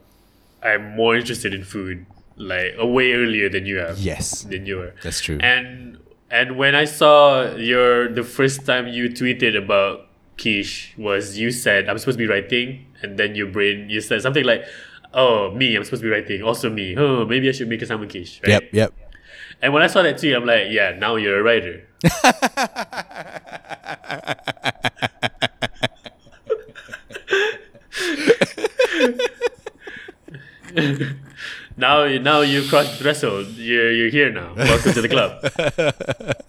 I'm more interested in food, like uh, way earlier than you have. Yes, Than you were. that's true. And and when I saw your the first time you tweeted about quiche was you said I'm supposed to be writing, and then your brain you said something like. Oh, me! I'm supposed to be writing. Also, me. Oh, maybe I should make a salmon quiche. Right? Yep, yep. And when I saw that tweet, I'm like, yeah, now you're a writer. now, now you crossed the threshold. You're you're here now. Welcome to the club.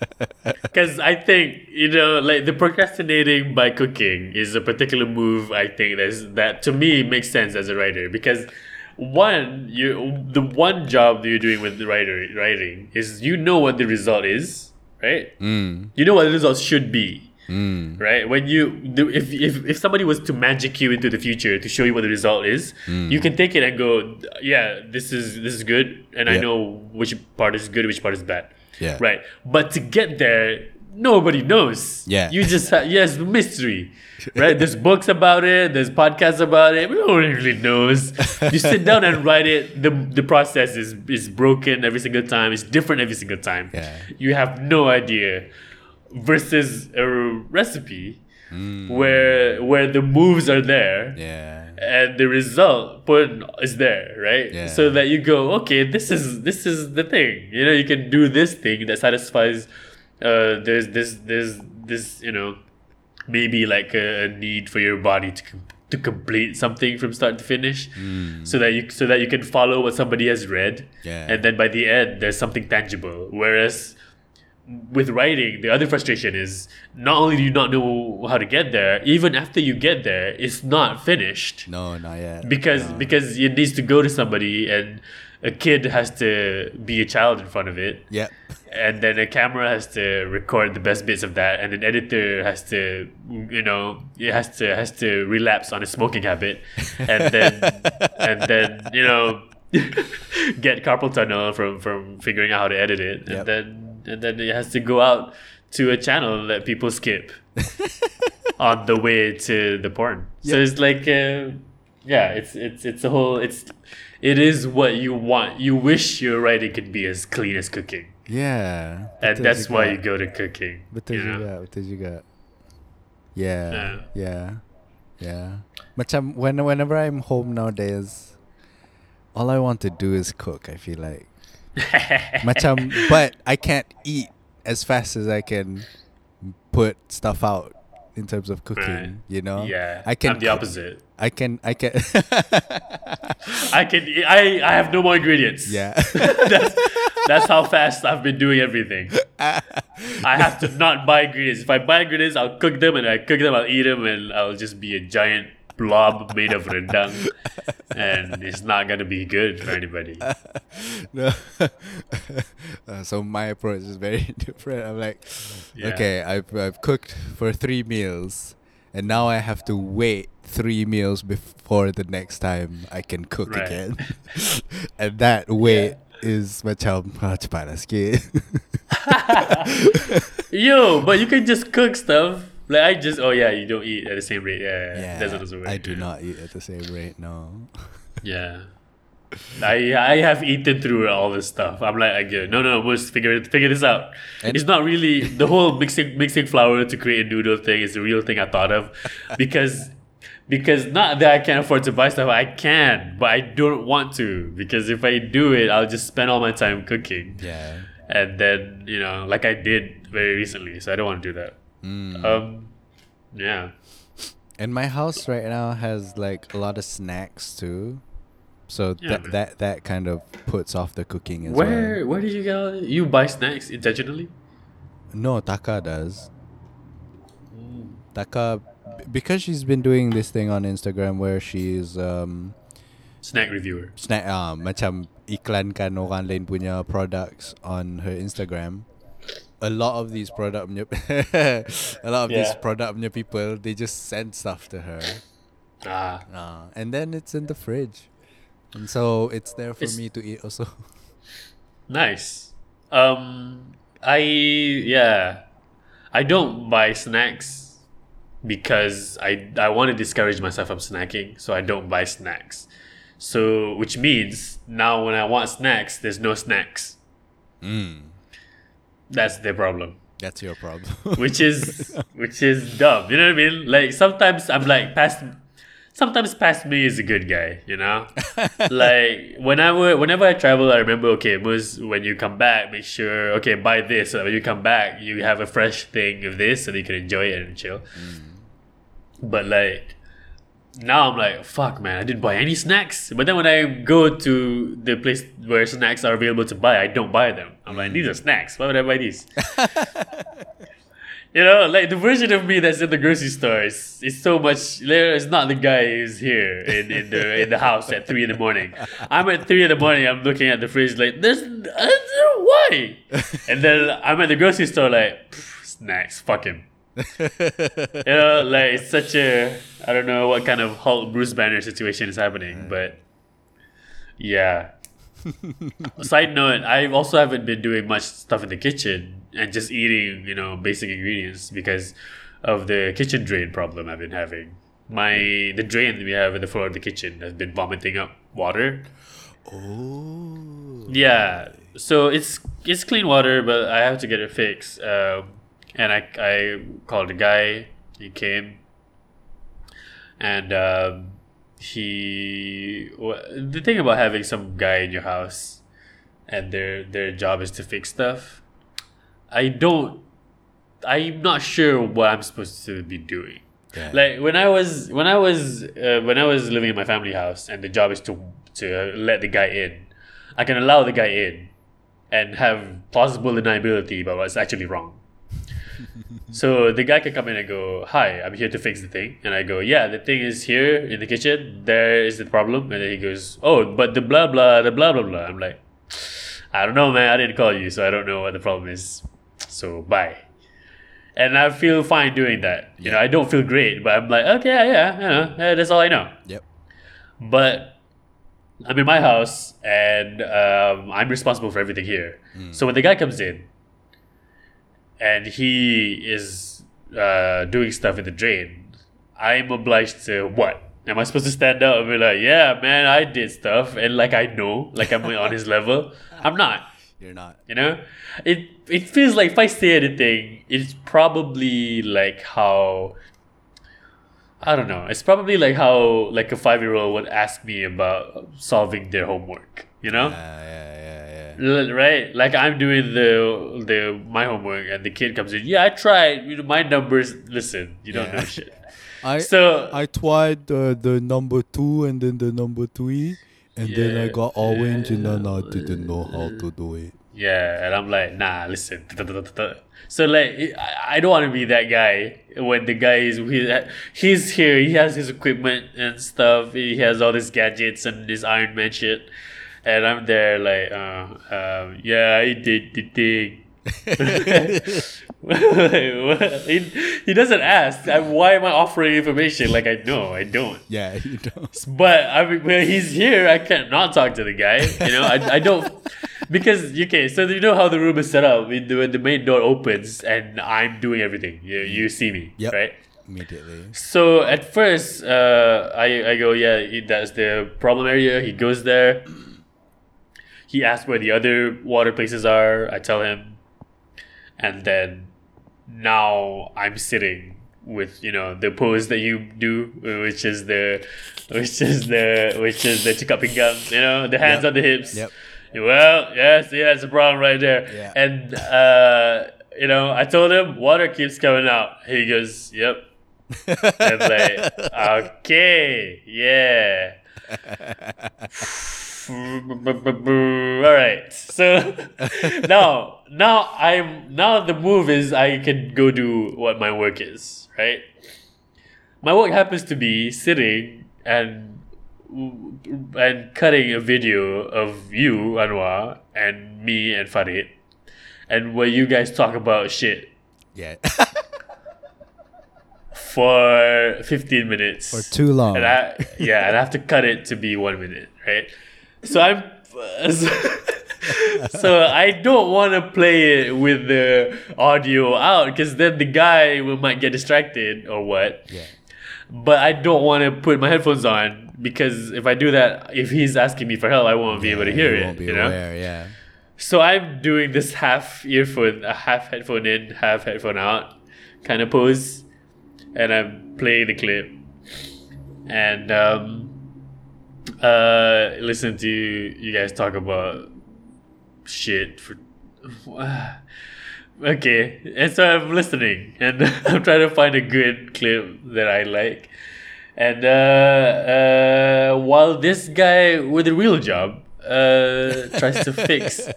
Because I think you know, like the procrastinating by cooking is a particular move. I think that's that to me makes sense as a writer because one you the one job that you're doing with the writer writing is you know what the result is, right? Mm. You know what the result should be. Mm. right? When you do, if, if if somebody was to magic you into the future to show you what the result is, you can take it and go, yeah, this is this is good, and I know which part is good, which part is bad, Yeah. right? But to get there, nobody knows. Yeah. you just ha- yes, mystery, right? There's books about it, there's podcasts about it. No one really knows. you sit down and write it. The the process is is broken every single time. It's different every single time. Yeah. You have no idea versus a recipe where where the moves are there Yeah. and the result put is there right? Yeah. so that you go okay this is this is the thing. You know you can do this thing that satisfies uh there's this there's this you know maybe like a, a need for your body to com- to complete something from start to finish. So that you so that you can follow what somebody has read. Yeah. and then by the end there's something tangible. Whereas with writing, the other frustration is not only do you not know how to get there, even after you get there, it's not finished No, not yet. because No. because it needs to go to somebody, and a kid has to be a child in front of it, Yep. and then a camera has to record the best bits of that, and an editor has to you know it has to has to relapse on a smoking habit, and then and then you know get carpal tunnel from from figuring out how to edit it, and Yep. then and then it has to go out to a channel that people skip on the way to the porn. So it's like, uh, yeah, it's it's it's a whole it's it is what you want. You wish your writing could be as clean as cooking, Yeah. and that's why juga. you go to cooking. Betul you know? juga, betul juga. Yeah, Yeah. yeah, yeah. Macam when whenever I'm home nowadays, all I want to do is cook. I feel like. Macam, but I can't eat as fast as I can put stuff out in terms of cooking. Right. You know. yeah, I can I'm the cook- opposite. I can. I can. I can. I I have no more ingredients. yeah. that's, that's how fast I've been doing everything. I have to not buy ingredients. If I buy ingredients, I'll cook them, and I cook them, I'll eat them, and I'll just be a giant blob made of rendang, and it's not gonna be good for anybody. no. uh, so my approach is very different. I'm like, Yeah. okay, I've, I've cooked for three meals, and now I have to wait three meals before the next time I can cook Right. again. and that wait is macam ah, cepat lah sikit. Yo, but you can just cook stuff. Like I just, oh yeah, you don't eat at the same rate. Yeah, yeah, that's what I do not eat at the same rate. No. Yeah. I I have eaten through all this stuff. I'm like, I get no, no, we must figure it, figure this out. And- it's not really the whole mixing mixing flour to create a noodle thing is the real thing I thought of, because because not that I can't afford to buy stuff, I can, but I don't want to because if I do it, I'll just spend all my time cooking, Yeah. and then you know, like I did very recently, so I don't want to do that. Mm. Um, yeah. And my house right now has like a lot of snacks too. So Yeah, that that that kind of puts off the cooking as Where where did you get you buy snacks intentionally? No, Taka does. Taka because she's been doing this thing on Instagram where she's um Snack reviewer. snack uh, macam iklankan orang lain punya products on her Instagram. A lot of these product punya a lot of these product punya people they just send stuff to her. Ah, Uh, and then it's in the fridge. And so it's there for It's- me to eat also. Nice. Um, I yeah, I don't buy snacks because I I want to discourage myself from snacking, so I don't buy snacks. So which means now when I want snacks, there's no snacks. Mm. That's the problem. That's your problem. Which is which is dumb. You know what I mean? Like sometimes I'm like past. Sometimes past me is a good guy, you know. like whenever whenever I travel, I remember okay, Mus, when you come back, make sure okay buy this. So that when you come back, you have a fresh thing of this, so that you can enjoy it and chill. Mm. But like now, I'm like fuck, man, I didn't buy any snacks. But then when I go to the place where snacks are available to buy, I don't buy them. I'm like these are snacks. Why would I buy these? You know, like the version of me that's in the grocery store is, is so much. There is not the guy who's here in, in the in the house at three in the morning. I'm at three in the morning. I'm looking at the fridge like, there's uh, why? And then I'm at the grocery store like, snacks, fuck him. You know, like it's such a I don't know what kind of Hulk Bruce Banner situation is happening, but yeah. Side note, I also haven't been doing much stuff in the kitchen and just eating, you know, basic ingredients because of the kitchen drain problem I've been having. My the drain that we have in the floor of the kitchen has been vomiting up water. Oh. Yeah, so it's it's clean water, but I have to get it fixed. Um, and I I called a guy. He came, and um, he the thing about having some guy in your house, and their their job is to fix stuff. I don't. I'm not sure what I'm supposed to be doing Yeah. like when I was when I was uh, when I was living in my family house and the job is to to let the guy in, I can allow the guy in, and have plausible deniability about what's actually wrong. So the guy can come in and go, "Hi, I'm here to fix the thing," and I go, "Yeah, the thing is here in the kitchen. There is the problem," and then he goes, "Oh, but the blah blah the blah blah blah." I'm like, "I don't know, man. I didn't call you, so I don't know what the problem is. So bye." And I feel fine doing that. You know, I don't feel great, but I'm like, okay, yeah, you know, eh, that's all I know. Yep. But I'm in my house and um, I'm responsible for everything here. So when the guy comes in and he is uh, doing stuff in the drain, I'm obliged to what? Am I supposed to stand up and be like, yeah, man, I did stuff and like I know, like I'm on his level? I'm not. You're not. You know, it it feels like if I say anything, it's probably like how I don't know. It's probably like how like a five year old would ask me about solving their homework. You know, Yeah, yeah, yeah, yeah. L- right? Like I'm doing the the my homework, and the kid comes in. Yeah, I tried. You know, my numbers. Listen, you don't Yeah. know shit. I So I tried the the number two and then the number three, and then I got orange, and then I didn't know how to do it. Yeah, and I'm like, nah, listen. So like, I don't want to be that guy when the guy is he, he's here. He has his equipment and stuff. He has all his gadgets and his Iron Man shit, and I'm there like, uh, um, yeah, I did the thing. he, he doesn't ask. I, why am I offering information like I know? I don't. Yeah, you don't. But I mean, when he's here, I can't not talk to the guy. You know, I, I don't because okay. So you know how the room is set up. When the, when the main door opens and I'm doing everything, you you see me, Yep. right? Immediately. So at first, uh, I I go, yeah, that's the problem area. He goes there. He asks where the other water places are. I tell him, and then now I'm sitting with you know the pose that you do, which is the, which is the, which is the pinggang, you know, the hands Yep. on the hips. Yep. Well, yes, yeah, it's a problem right there. Yeah. And uh, you know, I told him water keeps coming out. He goes, "Yep." I'm like, okay, yeah. All right. So now, now I'm now the move is I can go do what my work is, right? My work happens to be sitting and and cutting a video of you, Anwar, and me and Farid, and where you guys talk about shit Yeah. for 15 minutes For too long. and I yeah, and I have to cut it to be one minute, right? So I'm so I don't want to play it with the audio out because then the guy will might get distracted or what. yeah. But I don't want to put my headphones on because if I do that, if he's asking me for help, I won't be able to hear you it. Won't be you know. aware. Yeah. So I'm doing this half earphone, a half headphone in, half headphone out kind of pose, and I'm playing the clip, and um, uh, listen to you guys talk about shit for. okay, and so I'm listening, and I'm trying to find a good clip that I like. And uh, uh, while this guy with a real job uh, tries to fix,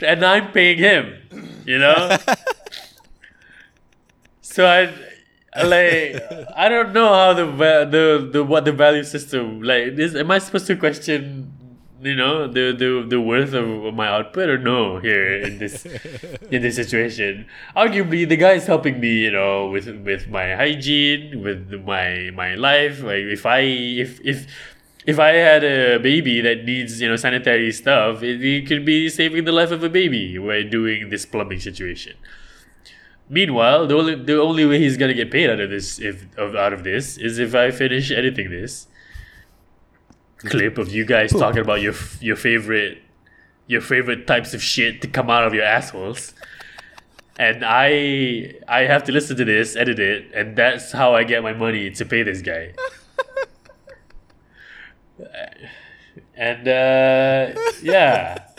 and I'm paying him, you know. so I like I don't know how the the the what the value system like this. Am I supposed to question? You know the the the worth of my output or no here in this in this situation. Arguably, the guy is helping me. You know with with my hygiene, with my my life. Like if I if if if I had a baby that needs you know sanitary stuff, it, it could be saving the life of a baby by doing this plumbing situation. Meanwhile, the only the only way he's gonna get paid out of this if of out of this is if I finish editing this clip of you guys talking about your your favorite your favorite types of shit to come out of your assholes. And I I have to listen to this, edit it, and that's how I get my money to pay this guy. and uh, yeah,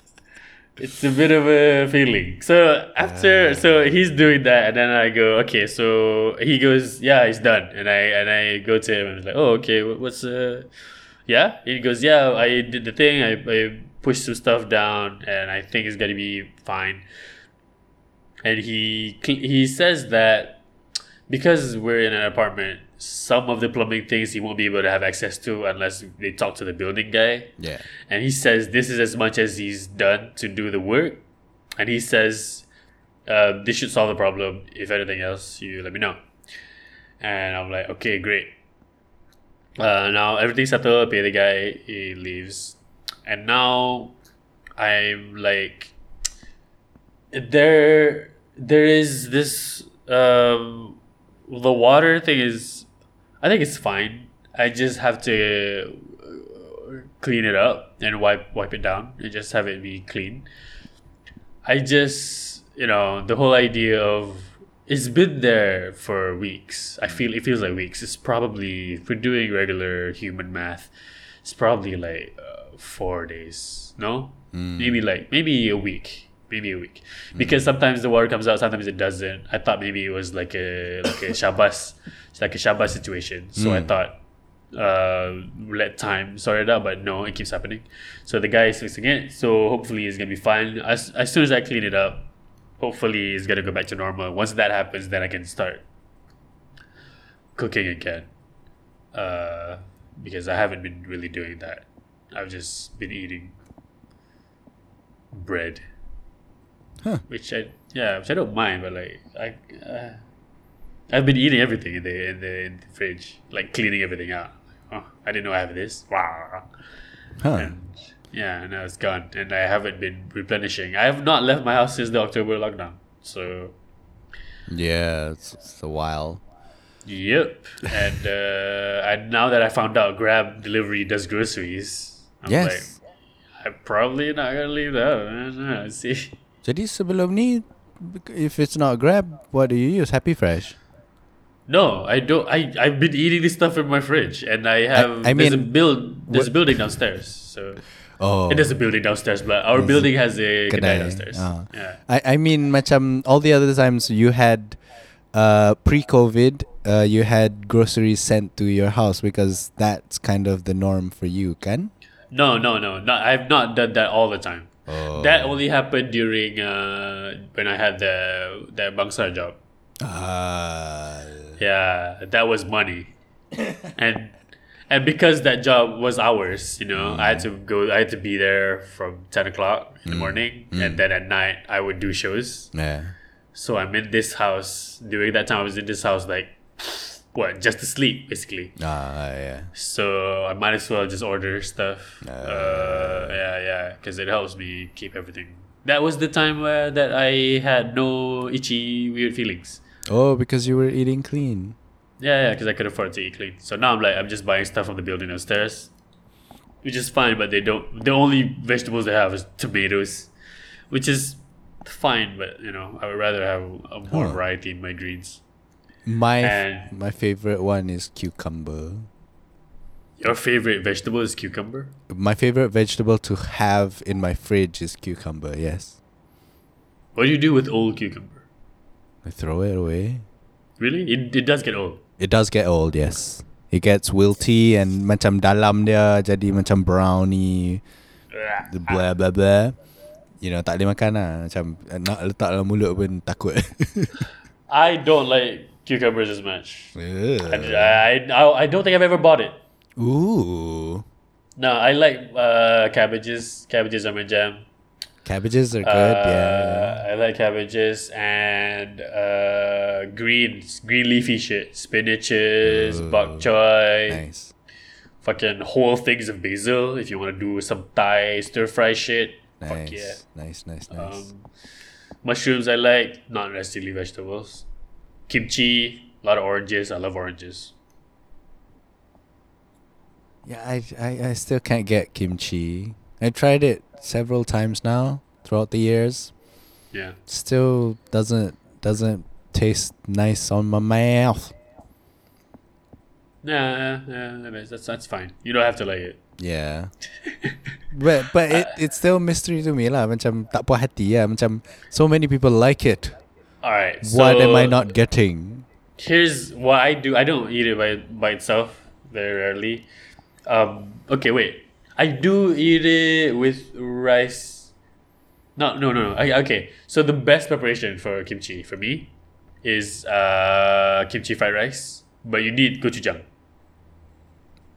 it's a bit of a feeling. So after, so he's doing that, and then I go, okay. So he goes, yeah, he's done, and I and I go to him and I'm like, oh, okay, what's uh, yeah? He goes, yeah, I did the thing. I I pushed some stuff down, and I think it's gonna be fine. And he he says that because we're in an apartment, some of the plumbing things he won't be able to have access to unless they talk to the building guy. Yeah. And he says this is as much as he's done to do the work. And he says uh, this should solve the problem. If anything else, you let me know. And I'm like, okay, great. Uh, now everything's settled. Pay the guy. He leaves. And now I'm like, there, there is this. Um, the water thing is, I think it's fine. I just have to uh, clean it up and wipe wipe it down and just have it be clean. I just you know the whole idea of it's been there for weeks. I feel it feels like weeks. It's probably if we're doing regular human math, it's probably like uh, four days. No, maybe like maybe a week. Maybe a week, because sometimes the water comes out, sometimes it doesn't. I thought maybe it was like a like a shabas, like a shabas situation. So I thought uh, let time sort it out, but no, it keeps happening. So the guy is fixing it. So hopefully it's gonna be fine. As as soon as I clean it up, hopefully it's gonna go back to normal. Once that happens, then I can start cooking again. Uh, because I haven't been really doing that. I've just been eating bread, Huh. which I yeah, which I don't mind, but like I. Uh, I've been eating everything in the in the, in the fridge, like cleaning everything out. Oh, I didn't know I have this. Wow. Huh. And yeah, now it's gone, and I haven't been replenishing. I have not left my house since the October lockdown. So Yeah, it's, it's a while. yep, and uh, and now that I found out Grab delivery does groceries, I'm yes. like, I'm probably not gonna leave that. I don't know, See, Jadi sebelum ni, if it's not Grab, what do you use? Happy Fresh. no, I don't. I I've been eating this stuff in my fridge, and I have. I there's a build. There's a building downstairs, so. Oh. It is a building downstairs, but our building has a kedai kedai? downstairs. Ah. Yeah. I I mean macam all the other times you had uh pre-COVID uh you had groceries sent to your house because that's kind of the norm for you, kan? No, no, no. Not, I've not done that all the time. Oh. That only happened during uh, when I had the the Bangsa job. Ah. Yeah, that was money, and and because that job was ours, you know, I had to go. I had to be there from ten o'clock in the morning, and then at night I would do shows. yeah. So I'm in this house during that time. I was in this house like what just to sleep basically. Ah, yeah. So I might as well just order stuff. Uh, yeah, yeah, because it helps me keep everything. That was the time where that I had no itchy weird feelings. Oh, because you were eating clean. Yeah, yeah, because I could afford to eat clean. So now I'm like, I'm just buying stuff from the building upstairs, which is fine. But they don't. The only vegetables they have is tomatoes, which is fine. But you know, I would rather have a more Huh. variety in my greens. My And- my favorite one is cucumber. Your favorite vegetable is cucumber. My favorite vegetable to have in my fridge is cucumber. Yes. What do you do with old cucumber? I throw it away. Really, it, it does get old. It does get old, yes. It gets wilty and macam dalam dia jadi macam brownie, the blah blah blah. You know, tak boleh makan lah. Macam nak letak dalam mulut pun takut. I don't like cucumbers as much. I, I, I don't think I've ever bought it. Ooh. No, I like uh, cabbages. Cabbages are my jam. Cabbages are good, Uh, yeah. I like cabbages and uh, greens, green leafy shit, spinaches, Ooh, bok choy, Nice. fucking whole things of basil. If you want to do some Thai stir fry shit, Nice. fuck yeah. Nice, nice, nice. Um, mushrooms I like, not necessarily vegetables. Kimchi, a lot of oranges. I love oranges. yeah, I, I, I still can't get kimchi. I tried it several times now throughout the years. Yeah. Still doesn't doesn't taste nice on my mouth. Nah, nah, nah, that's that's fine. You don't have to like it. Yeah. but but it it's still mystery to me lah. Macam tak puas hati ya. Macam so many people like it. All right. what am I not getting? Here's what I do. I don't eat it by by itself very rarely. Um. Okay. Wait. I do eat it with rice. No, no, no. no. I, okay. So the best preparation for kimchi for me is uh kimchi fried rice, but you need gochujang.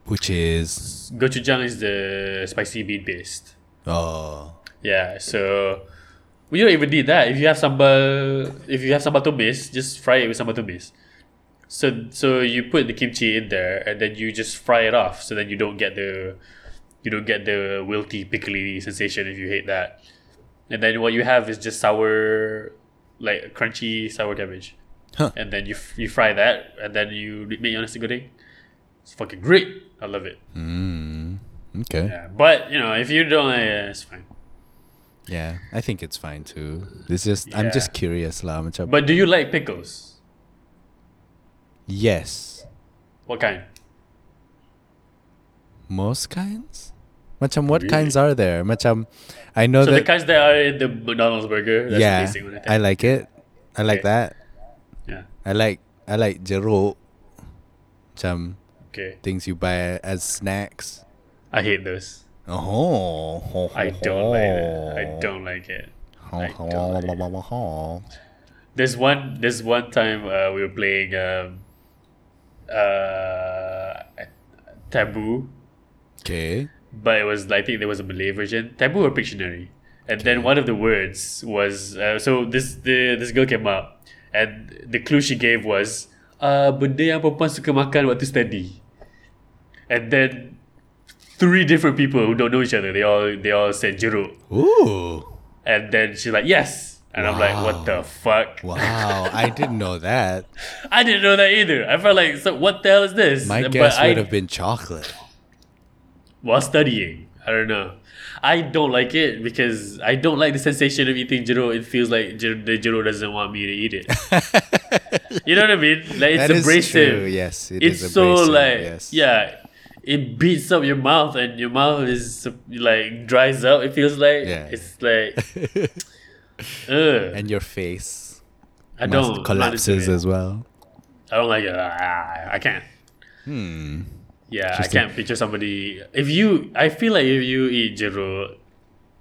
Which is Gochujang is the spicy bean paste. oh Yeah, so we don't even need that. If you have sambal, if you have sambal tumis, just fry it with sambal tumis. So so you put the kimchi in there and then you just fry it off. So that you don't get the you don't get the wilty pickly sensation if you hate that. And then what you have is just sour, like crunchy sour cabbage. Huh. And then you f- you fry that and then you make your nasi goreng. It's fucking great. I love it. mm, okay. Yeah, but you know if you don't, uh, it's fine. Yeah, I think it's fine too. This just I'm just curious lah. Macam But do you like pickles? yes, What kind? most kinds. Macam what Really? kinds are there? Macam I know so the kinds that are in the McDonald's burger. That's yeah, one. I. I like it. I like Okay. that. Yeah. I like I like jeruk. Macam Okay. things you buy as snacks. I hate those. Oh, I don't like it. I don't like it. Don't like don't. There's one. There's one time uh, we were playing um, uh, Taboo, Okay. but it was I think there was a Malay version. Taboo or Pictionary, and then one of the words was uh, so this the this girl came up, and the clue she gave was uh, benda yang perempuan suka makan waktu study, and then three different people who don't know each other they all they all said jeruk, Ooh. and then she's like yes. And I'm like, what the fuck? Wow. I didn't know that. I didn't know that either. I felt like, so what the hell is this? My But guess I, would have been chocolate. while studying. I don't know. I don't like it because I don't like the sensation of eating jeruk. It feels like jeruk, the jeruk doesn't want me to eat it. you know what I mean? Like it's That is abrasive. true. Yes, it it's is so abrasive, like yes. yeah, it beats up your mouth and your mouth is like dries up. It feels like Yeah. it's like ugh. and your face I don't I'm not into collapses as well. I don't like it. Ah, I can't. Hmm. Yeah, I can't picture somebody. If you, I feel like if you eat jeruk,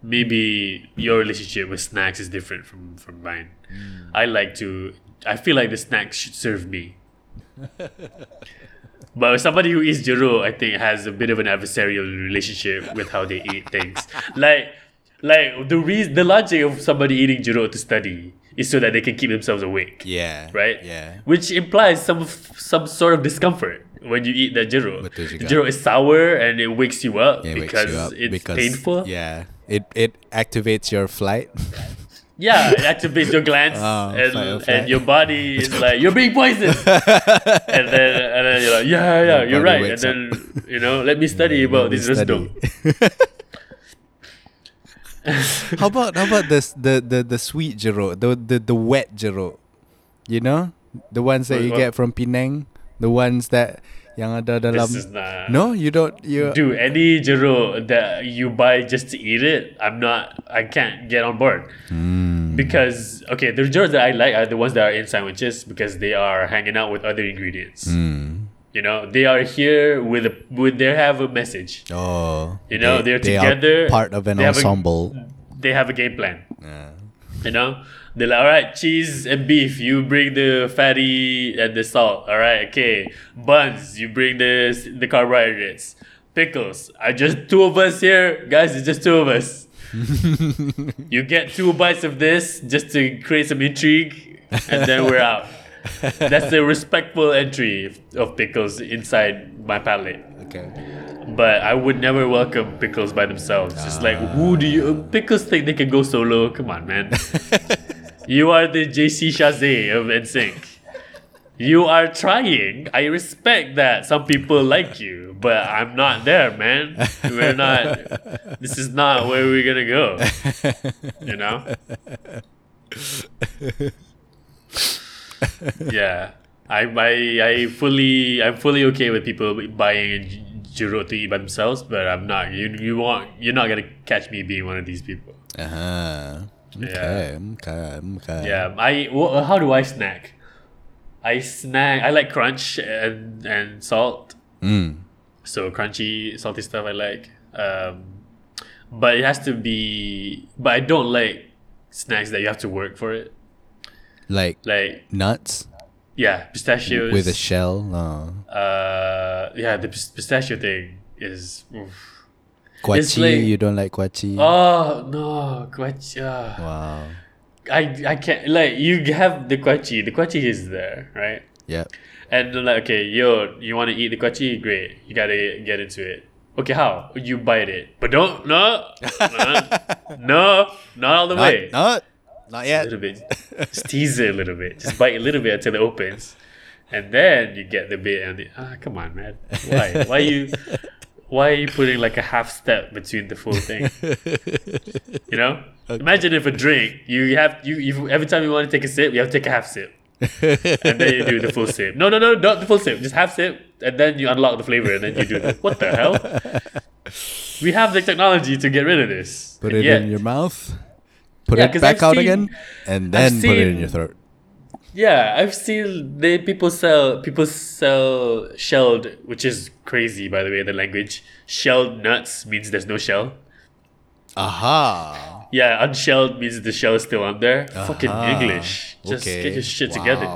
maybe your relationship with snacks is different from from mine. Hmm. I like to. I feel like the snacks should serve me. but somebody who eats jeruk, I think, has a bit of an adversarial relationship with how they eat things. Like, like the reason, the logic of somebody eating jeruk to study is so that they can keep themselves awake Yeah. right? Yeah. Which implies some some sort of discomfort when you eat that jeruk. Betul The is sour and it wakes you up It wakes because you up it's because, painful. Yeah. It it activates your flight. Yeah, it activates your glands Oh, and, and your body is like you're being poisoned. and then and then you're like yeah yeah Your you're right. And then you know let me study about this Study. how about how about this the the the sweet jeruk, the the the wet jeruk, you know, the ones that you what? get from Penang, the ones that yang ada dalam. This is not. No, you don't. You Dude, any jeruk that you buy just to eat it, I'm not. I can't get on board. Mm. Because okay, the jars that I like are the ones that are in sandwiches because they are hanging out with other ingredients. Mm. You know, they are here with a with they have a message. Oh, You know, they, they're they together, Are part of an they have a- ensemble. They have a game plan. Yeah. You know, They're like, all right, cheese and beef. You bring the fatty and the salt. All right, okay. Buns. You bring the the carbohydrates. Pickles. I just two of us here, guys. It's just two of us. you get two bites of this just to create some intrigue, and then we're out. That's the respectful entry of pickles inside my palate. Okay. But I would never welcome pickles by themselves. Just like, who do you. Pickles think they can go solo? Come on, man. you are the JC Chasez of NSYNC. You are trying. I respect that some people like you, but I'm not there, man. We're not. This is not where we're gonna go. You know? yeah. I, I, I fully I'm fully okay with people buying jeruk to eat by themselves, but I'm not. You you want you're not gonna catch me being one of these people. Uh huh. Okay. Okay. Okay. Yeah. I wh- how do I snack? I snack. I like crunch and and salt. Mm. So crunchy, salty stuff I like. Um, but it has to be. But I don't like snacks that you have to work for it. Like Like nuts yeah, pistachios with a shell. Uh, Uh, yeah, the pistachio thing is. oof. Kuaci, like- you don't like kuaci? Oh no, kuaci. ah. Wow. I I can't like you have the kuaci. The kuaci is there, right? Yep. And like, okay, yo, you want to eat the kuaci? Great, you gotta get into it. Okay, how? You bite it, but don't no, no, no, not all the Not, way. not, not A yet. little bit. Just tease it a little bit. Just bite a little bit until it opens, and then you get the bit. And the, ah, come on, man. Why? Why you? Why are you putting like a half step between the full thing? You know. Imagine if a drink you have you, you every time you want to take a sip you have to take a half sip and then you do the full sip. No, no, no, not the full sip. Just half sip and then you unlock the flavor and then you do the, what the hell? We have the technology to get rid of this. Put it yet- in your mouth. Put Yeah, it back I've out seen- again, and then put it in your throat. Yeah, I've seen they people sell people sell shelled, which is crazy by the way. The language shelled nuts means there's no shell. Aha. Yeah, unshelled means the shell is still on there. Fucking English, just Okay. get your shit together.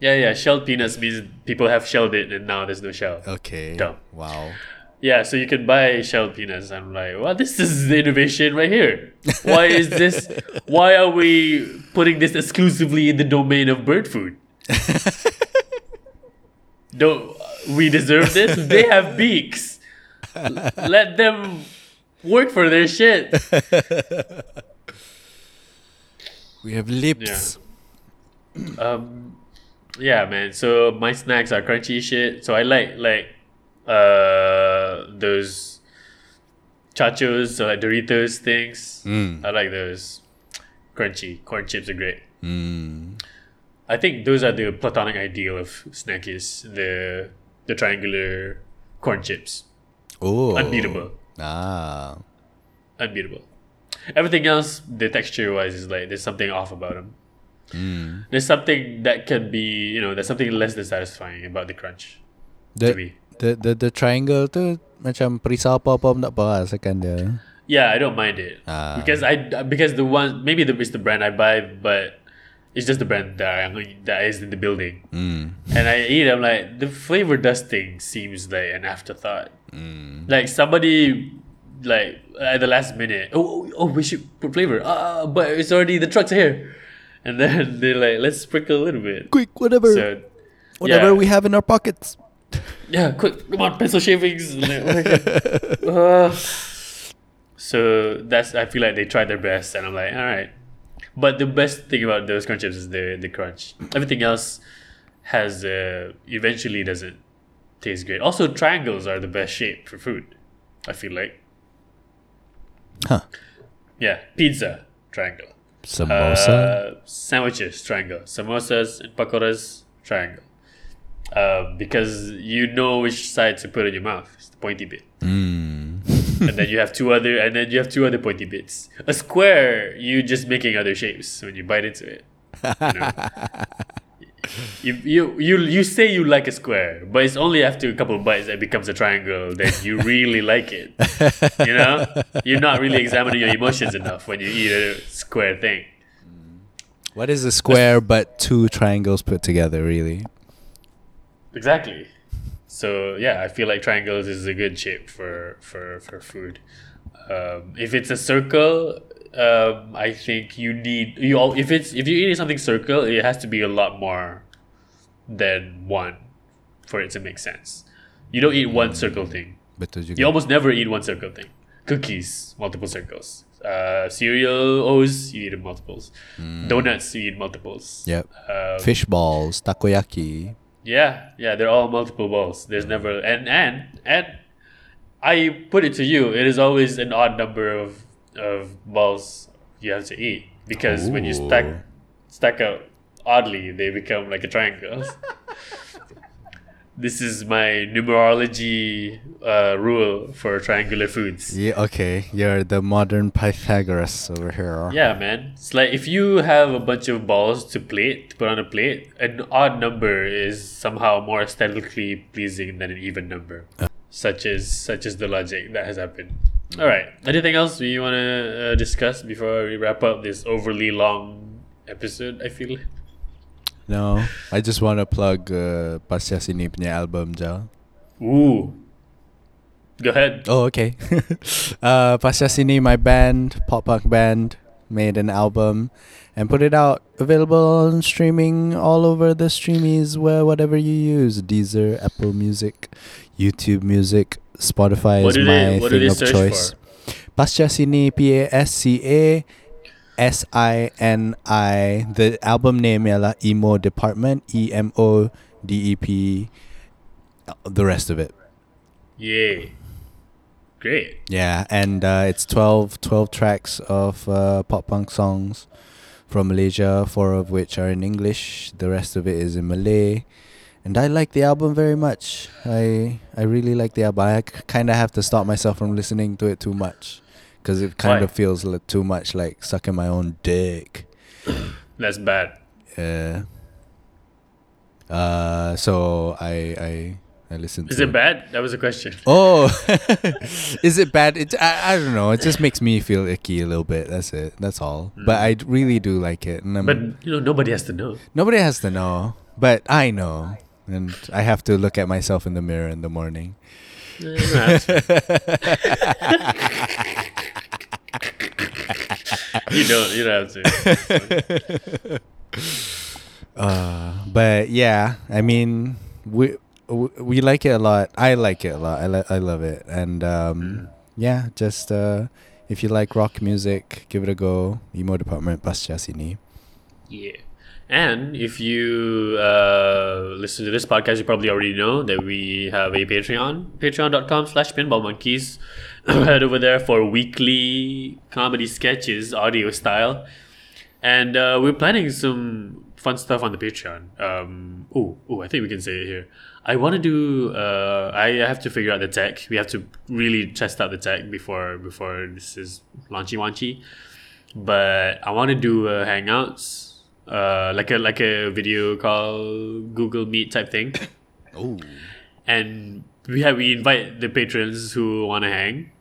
Yeah, yeah. Shelled peanuts means people have shelled it and now there's no shell. Okay. Dumb. Wow. Yeah, so you can buy shelled peanuts. I'm like, well, this is the innovation right here. Why is this? why are we putting this exclusively in the domain of bird food? Don't we deserve this? They have beaks. Let them work for their shit. We have lips. Um, yeah, man. So my snacks are crunchy shit. So I like like uh those chachos, or like Doritos things. Mm. I like those. Crunchy corn chips are great. Mm. I think those are the platonic ideal of snackies. The the triangular corn chips, Oh. unbeatable, Ah. unbeatable. Everything else, the texture wise, is like there's something off about them. Mm. There's something that can be, you know, there's something less than satisfying about the crunch to me. The the the triangle tu macam perisau apa-apa tak apa asalkan dia. Yeah, I don't mind it Ah. because I because the one maybe the it's the brand I buy, but it's just the brand that I, that is in the building, Mm. and I eat. I'm like the flavor dust thing seems like an afterthought. Mm. Like somebody like at the last minute, oh oh, oh we should put flavor. Ah, but it's already the trucks are here, and then they're like let's sprinkle a little bit. Quick, whatever, So whatever yeah. we have in our pockets. Yeah, quick, come on, pencil shavings. Uh, so that's I feel like they tried their best, and I'm like, all right. But the best thing about those crunch chips is the the crunch. Everything else has uh, eventually doesn't taste great. Also, triangles are the best shape for food. I feel like Huh. yeah, pizza triangle. Samosa. Uh, sandwiches, triangle. Samosas and pakoras, triangle. Uh, because you know which side to put in your mouth. It's the pointy bit. mm. and then you have two other, and then you have two other pointy bits. A square, you just making other shapes when you bite into it. You, know? you, you, you, you say you like a square, but it's only after a couple of bites that it becomes a triangle that you really like it. You know, you're not really examining your emotions enough when you eat a square thing. What is a square but two triangles put together, really? Exactly. So yeah, I feel like triangles is a good shape for for for food. Um, if it's a circle, um, I think you need you all if it's if you're eating something circle, it has to be a lot more than one for it to make sense. You don't eat one circle thing. Betul juga. You almost never eat one circle thing. Cookies, multiple circles. Uh, cereal, O's, you eat in multiples. Donuts, you eat multiples. Yep. Um, Fish balls, takoyaki. Yeah, yeah, they're all multiple balls. There's never and and and I put it to you, it is always an odd number of of balls you have to eat because when you stack stack out oddly, they become like a triangle. this is my numerology uh, rule for triangular foods. Yeah, okay. You're the modern Pythagoras over here. Yeah, man. It's like if you have a bunch of balls to plate, to put on a plate, an odd number is somehow more aesthetically pleasing than an even number. Such as such as the logic that has happened. All right. Anything else we want to uh, discuss before we wrap up this overly long episode? I feel. No, I just want to plug uh, Pasca Sini punya album je. Ooh. Go ahead. Oh, okay. uh, Pasca Sini, my band, pop punk band, made an album and put it out available on streaming all over the streamies where whatever you use Deezer, Apple Music, YouTube Music, Spotify What is my they thing of choice. for? Pasya Sini, P A S C A S I N I. The album name ialah Emo Department, E M O D E P. The rest of it. Yay. Great. Yeah, and uh, it's 12, 12 tracks of uh, pop punk songs from Malaysia, four of which are in English. The rest of it is in Malay. And I like the album very much. I I really like the album. I kind of have to stop myself from listening to it too much because it kind Why? of feels li- too much like sucking my own dick. That's bad. Yeah. Uh, so I I I listened. Is to it bad? That was a question. Oh, is it bad? It, I, I don't know. It just makes me feel icky a little bit. That's it. That's all. But I really do like it. And I'm, But you know, nobody has to know. nobody has to know. But I know. And I have to look at myself in the mirror in the morning. You don't you don't. Have to. Uh, but yeah, I mean, we we we like it a lot. I like it a lot. I li- I love it. And um, yeah, just uh, if you like rock music, give it a go. Emo Department Pasca Sini. Yeah. And if you uh, listen to this podcast, you probably already know that we have a Patreon, patreon.com slash pinball monkeys. Head over there for weekly comedy sketches, audio style. And uh, we're planning some fun stuff on the Patreon. Um, oh, oh, I think we can say it here. I want to do. Uh, I have to figure out the tech. We have to really test out the tech before before this is launchy launchy. But I want to do uh, hangouts, uh, like a like a video call, Google Meet type thing, Oh, and we have we invite the patrons who want to hang,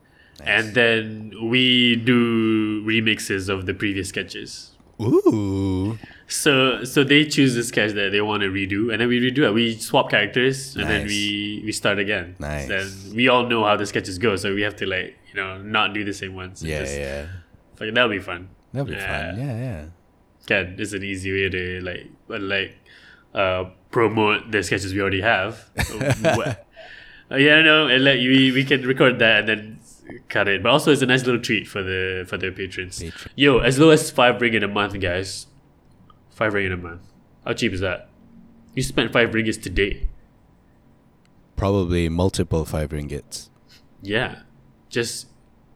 and then we do remixes of the previous sketches. ooh, So so they choose the sketch that they want to redo, and then we redo it. We swap characters, and then we we start again. Nice. Then we all know how the sketches go, so we have to like you know not do the same ones. yeah, Just- yeah. Like, that'll be fun. That'll be Yeah. fun. Yeah, yeah. Can it's an easy way to like like uh promote the sketches we already have. Yeah, no, and like we we can record that and then cut it. But also it's a nice little treat for the for the patrons. Patron. Yo, as low as five ringgit a month, guys. Five ringgit a month. How cheap is that? You spent five ringgits today. Probably multiple five ringgits. Yeah, just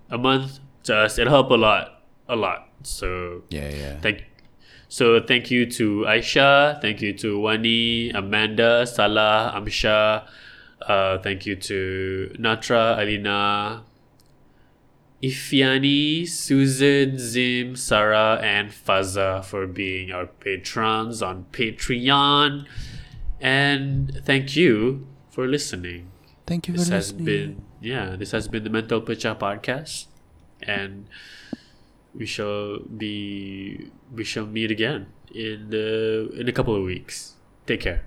a month to us. It'll help a lot, a lot. So Yeah, yeah. Thank so thank you to Aisha, thank you to Wani, Amanda, Salah, Amsha, uh, thank you to Natra, Alina, Ifiani, Susan, Zim, Sarah, and Faza for being our patrons on Patreon. And thank you for listening. Thank you for This has listening. been yeah, this has been the Mental Pecah podcast. And we shall be we shall meet again in the in a couple of weeks. Take care.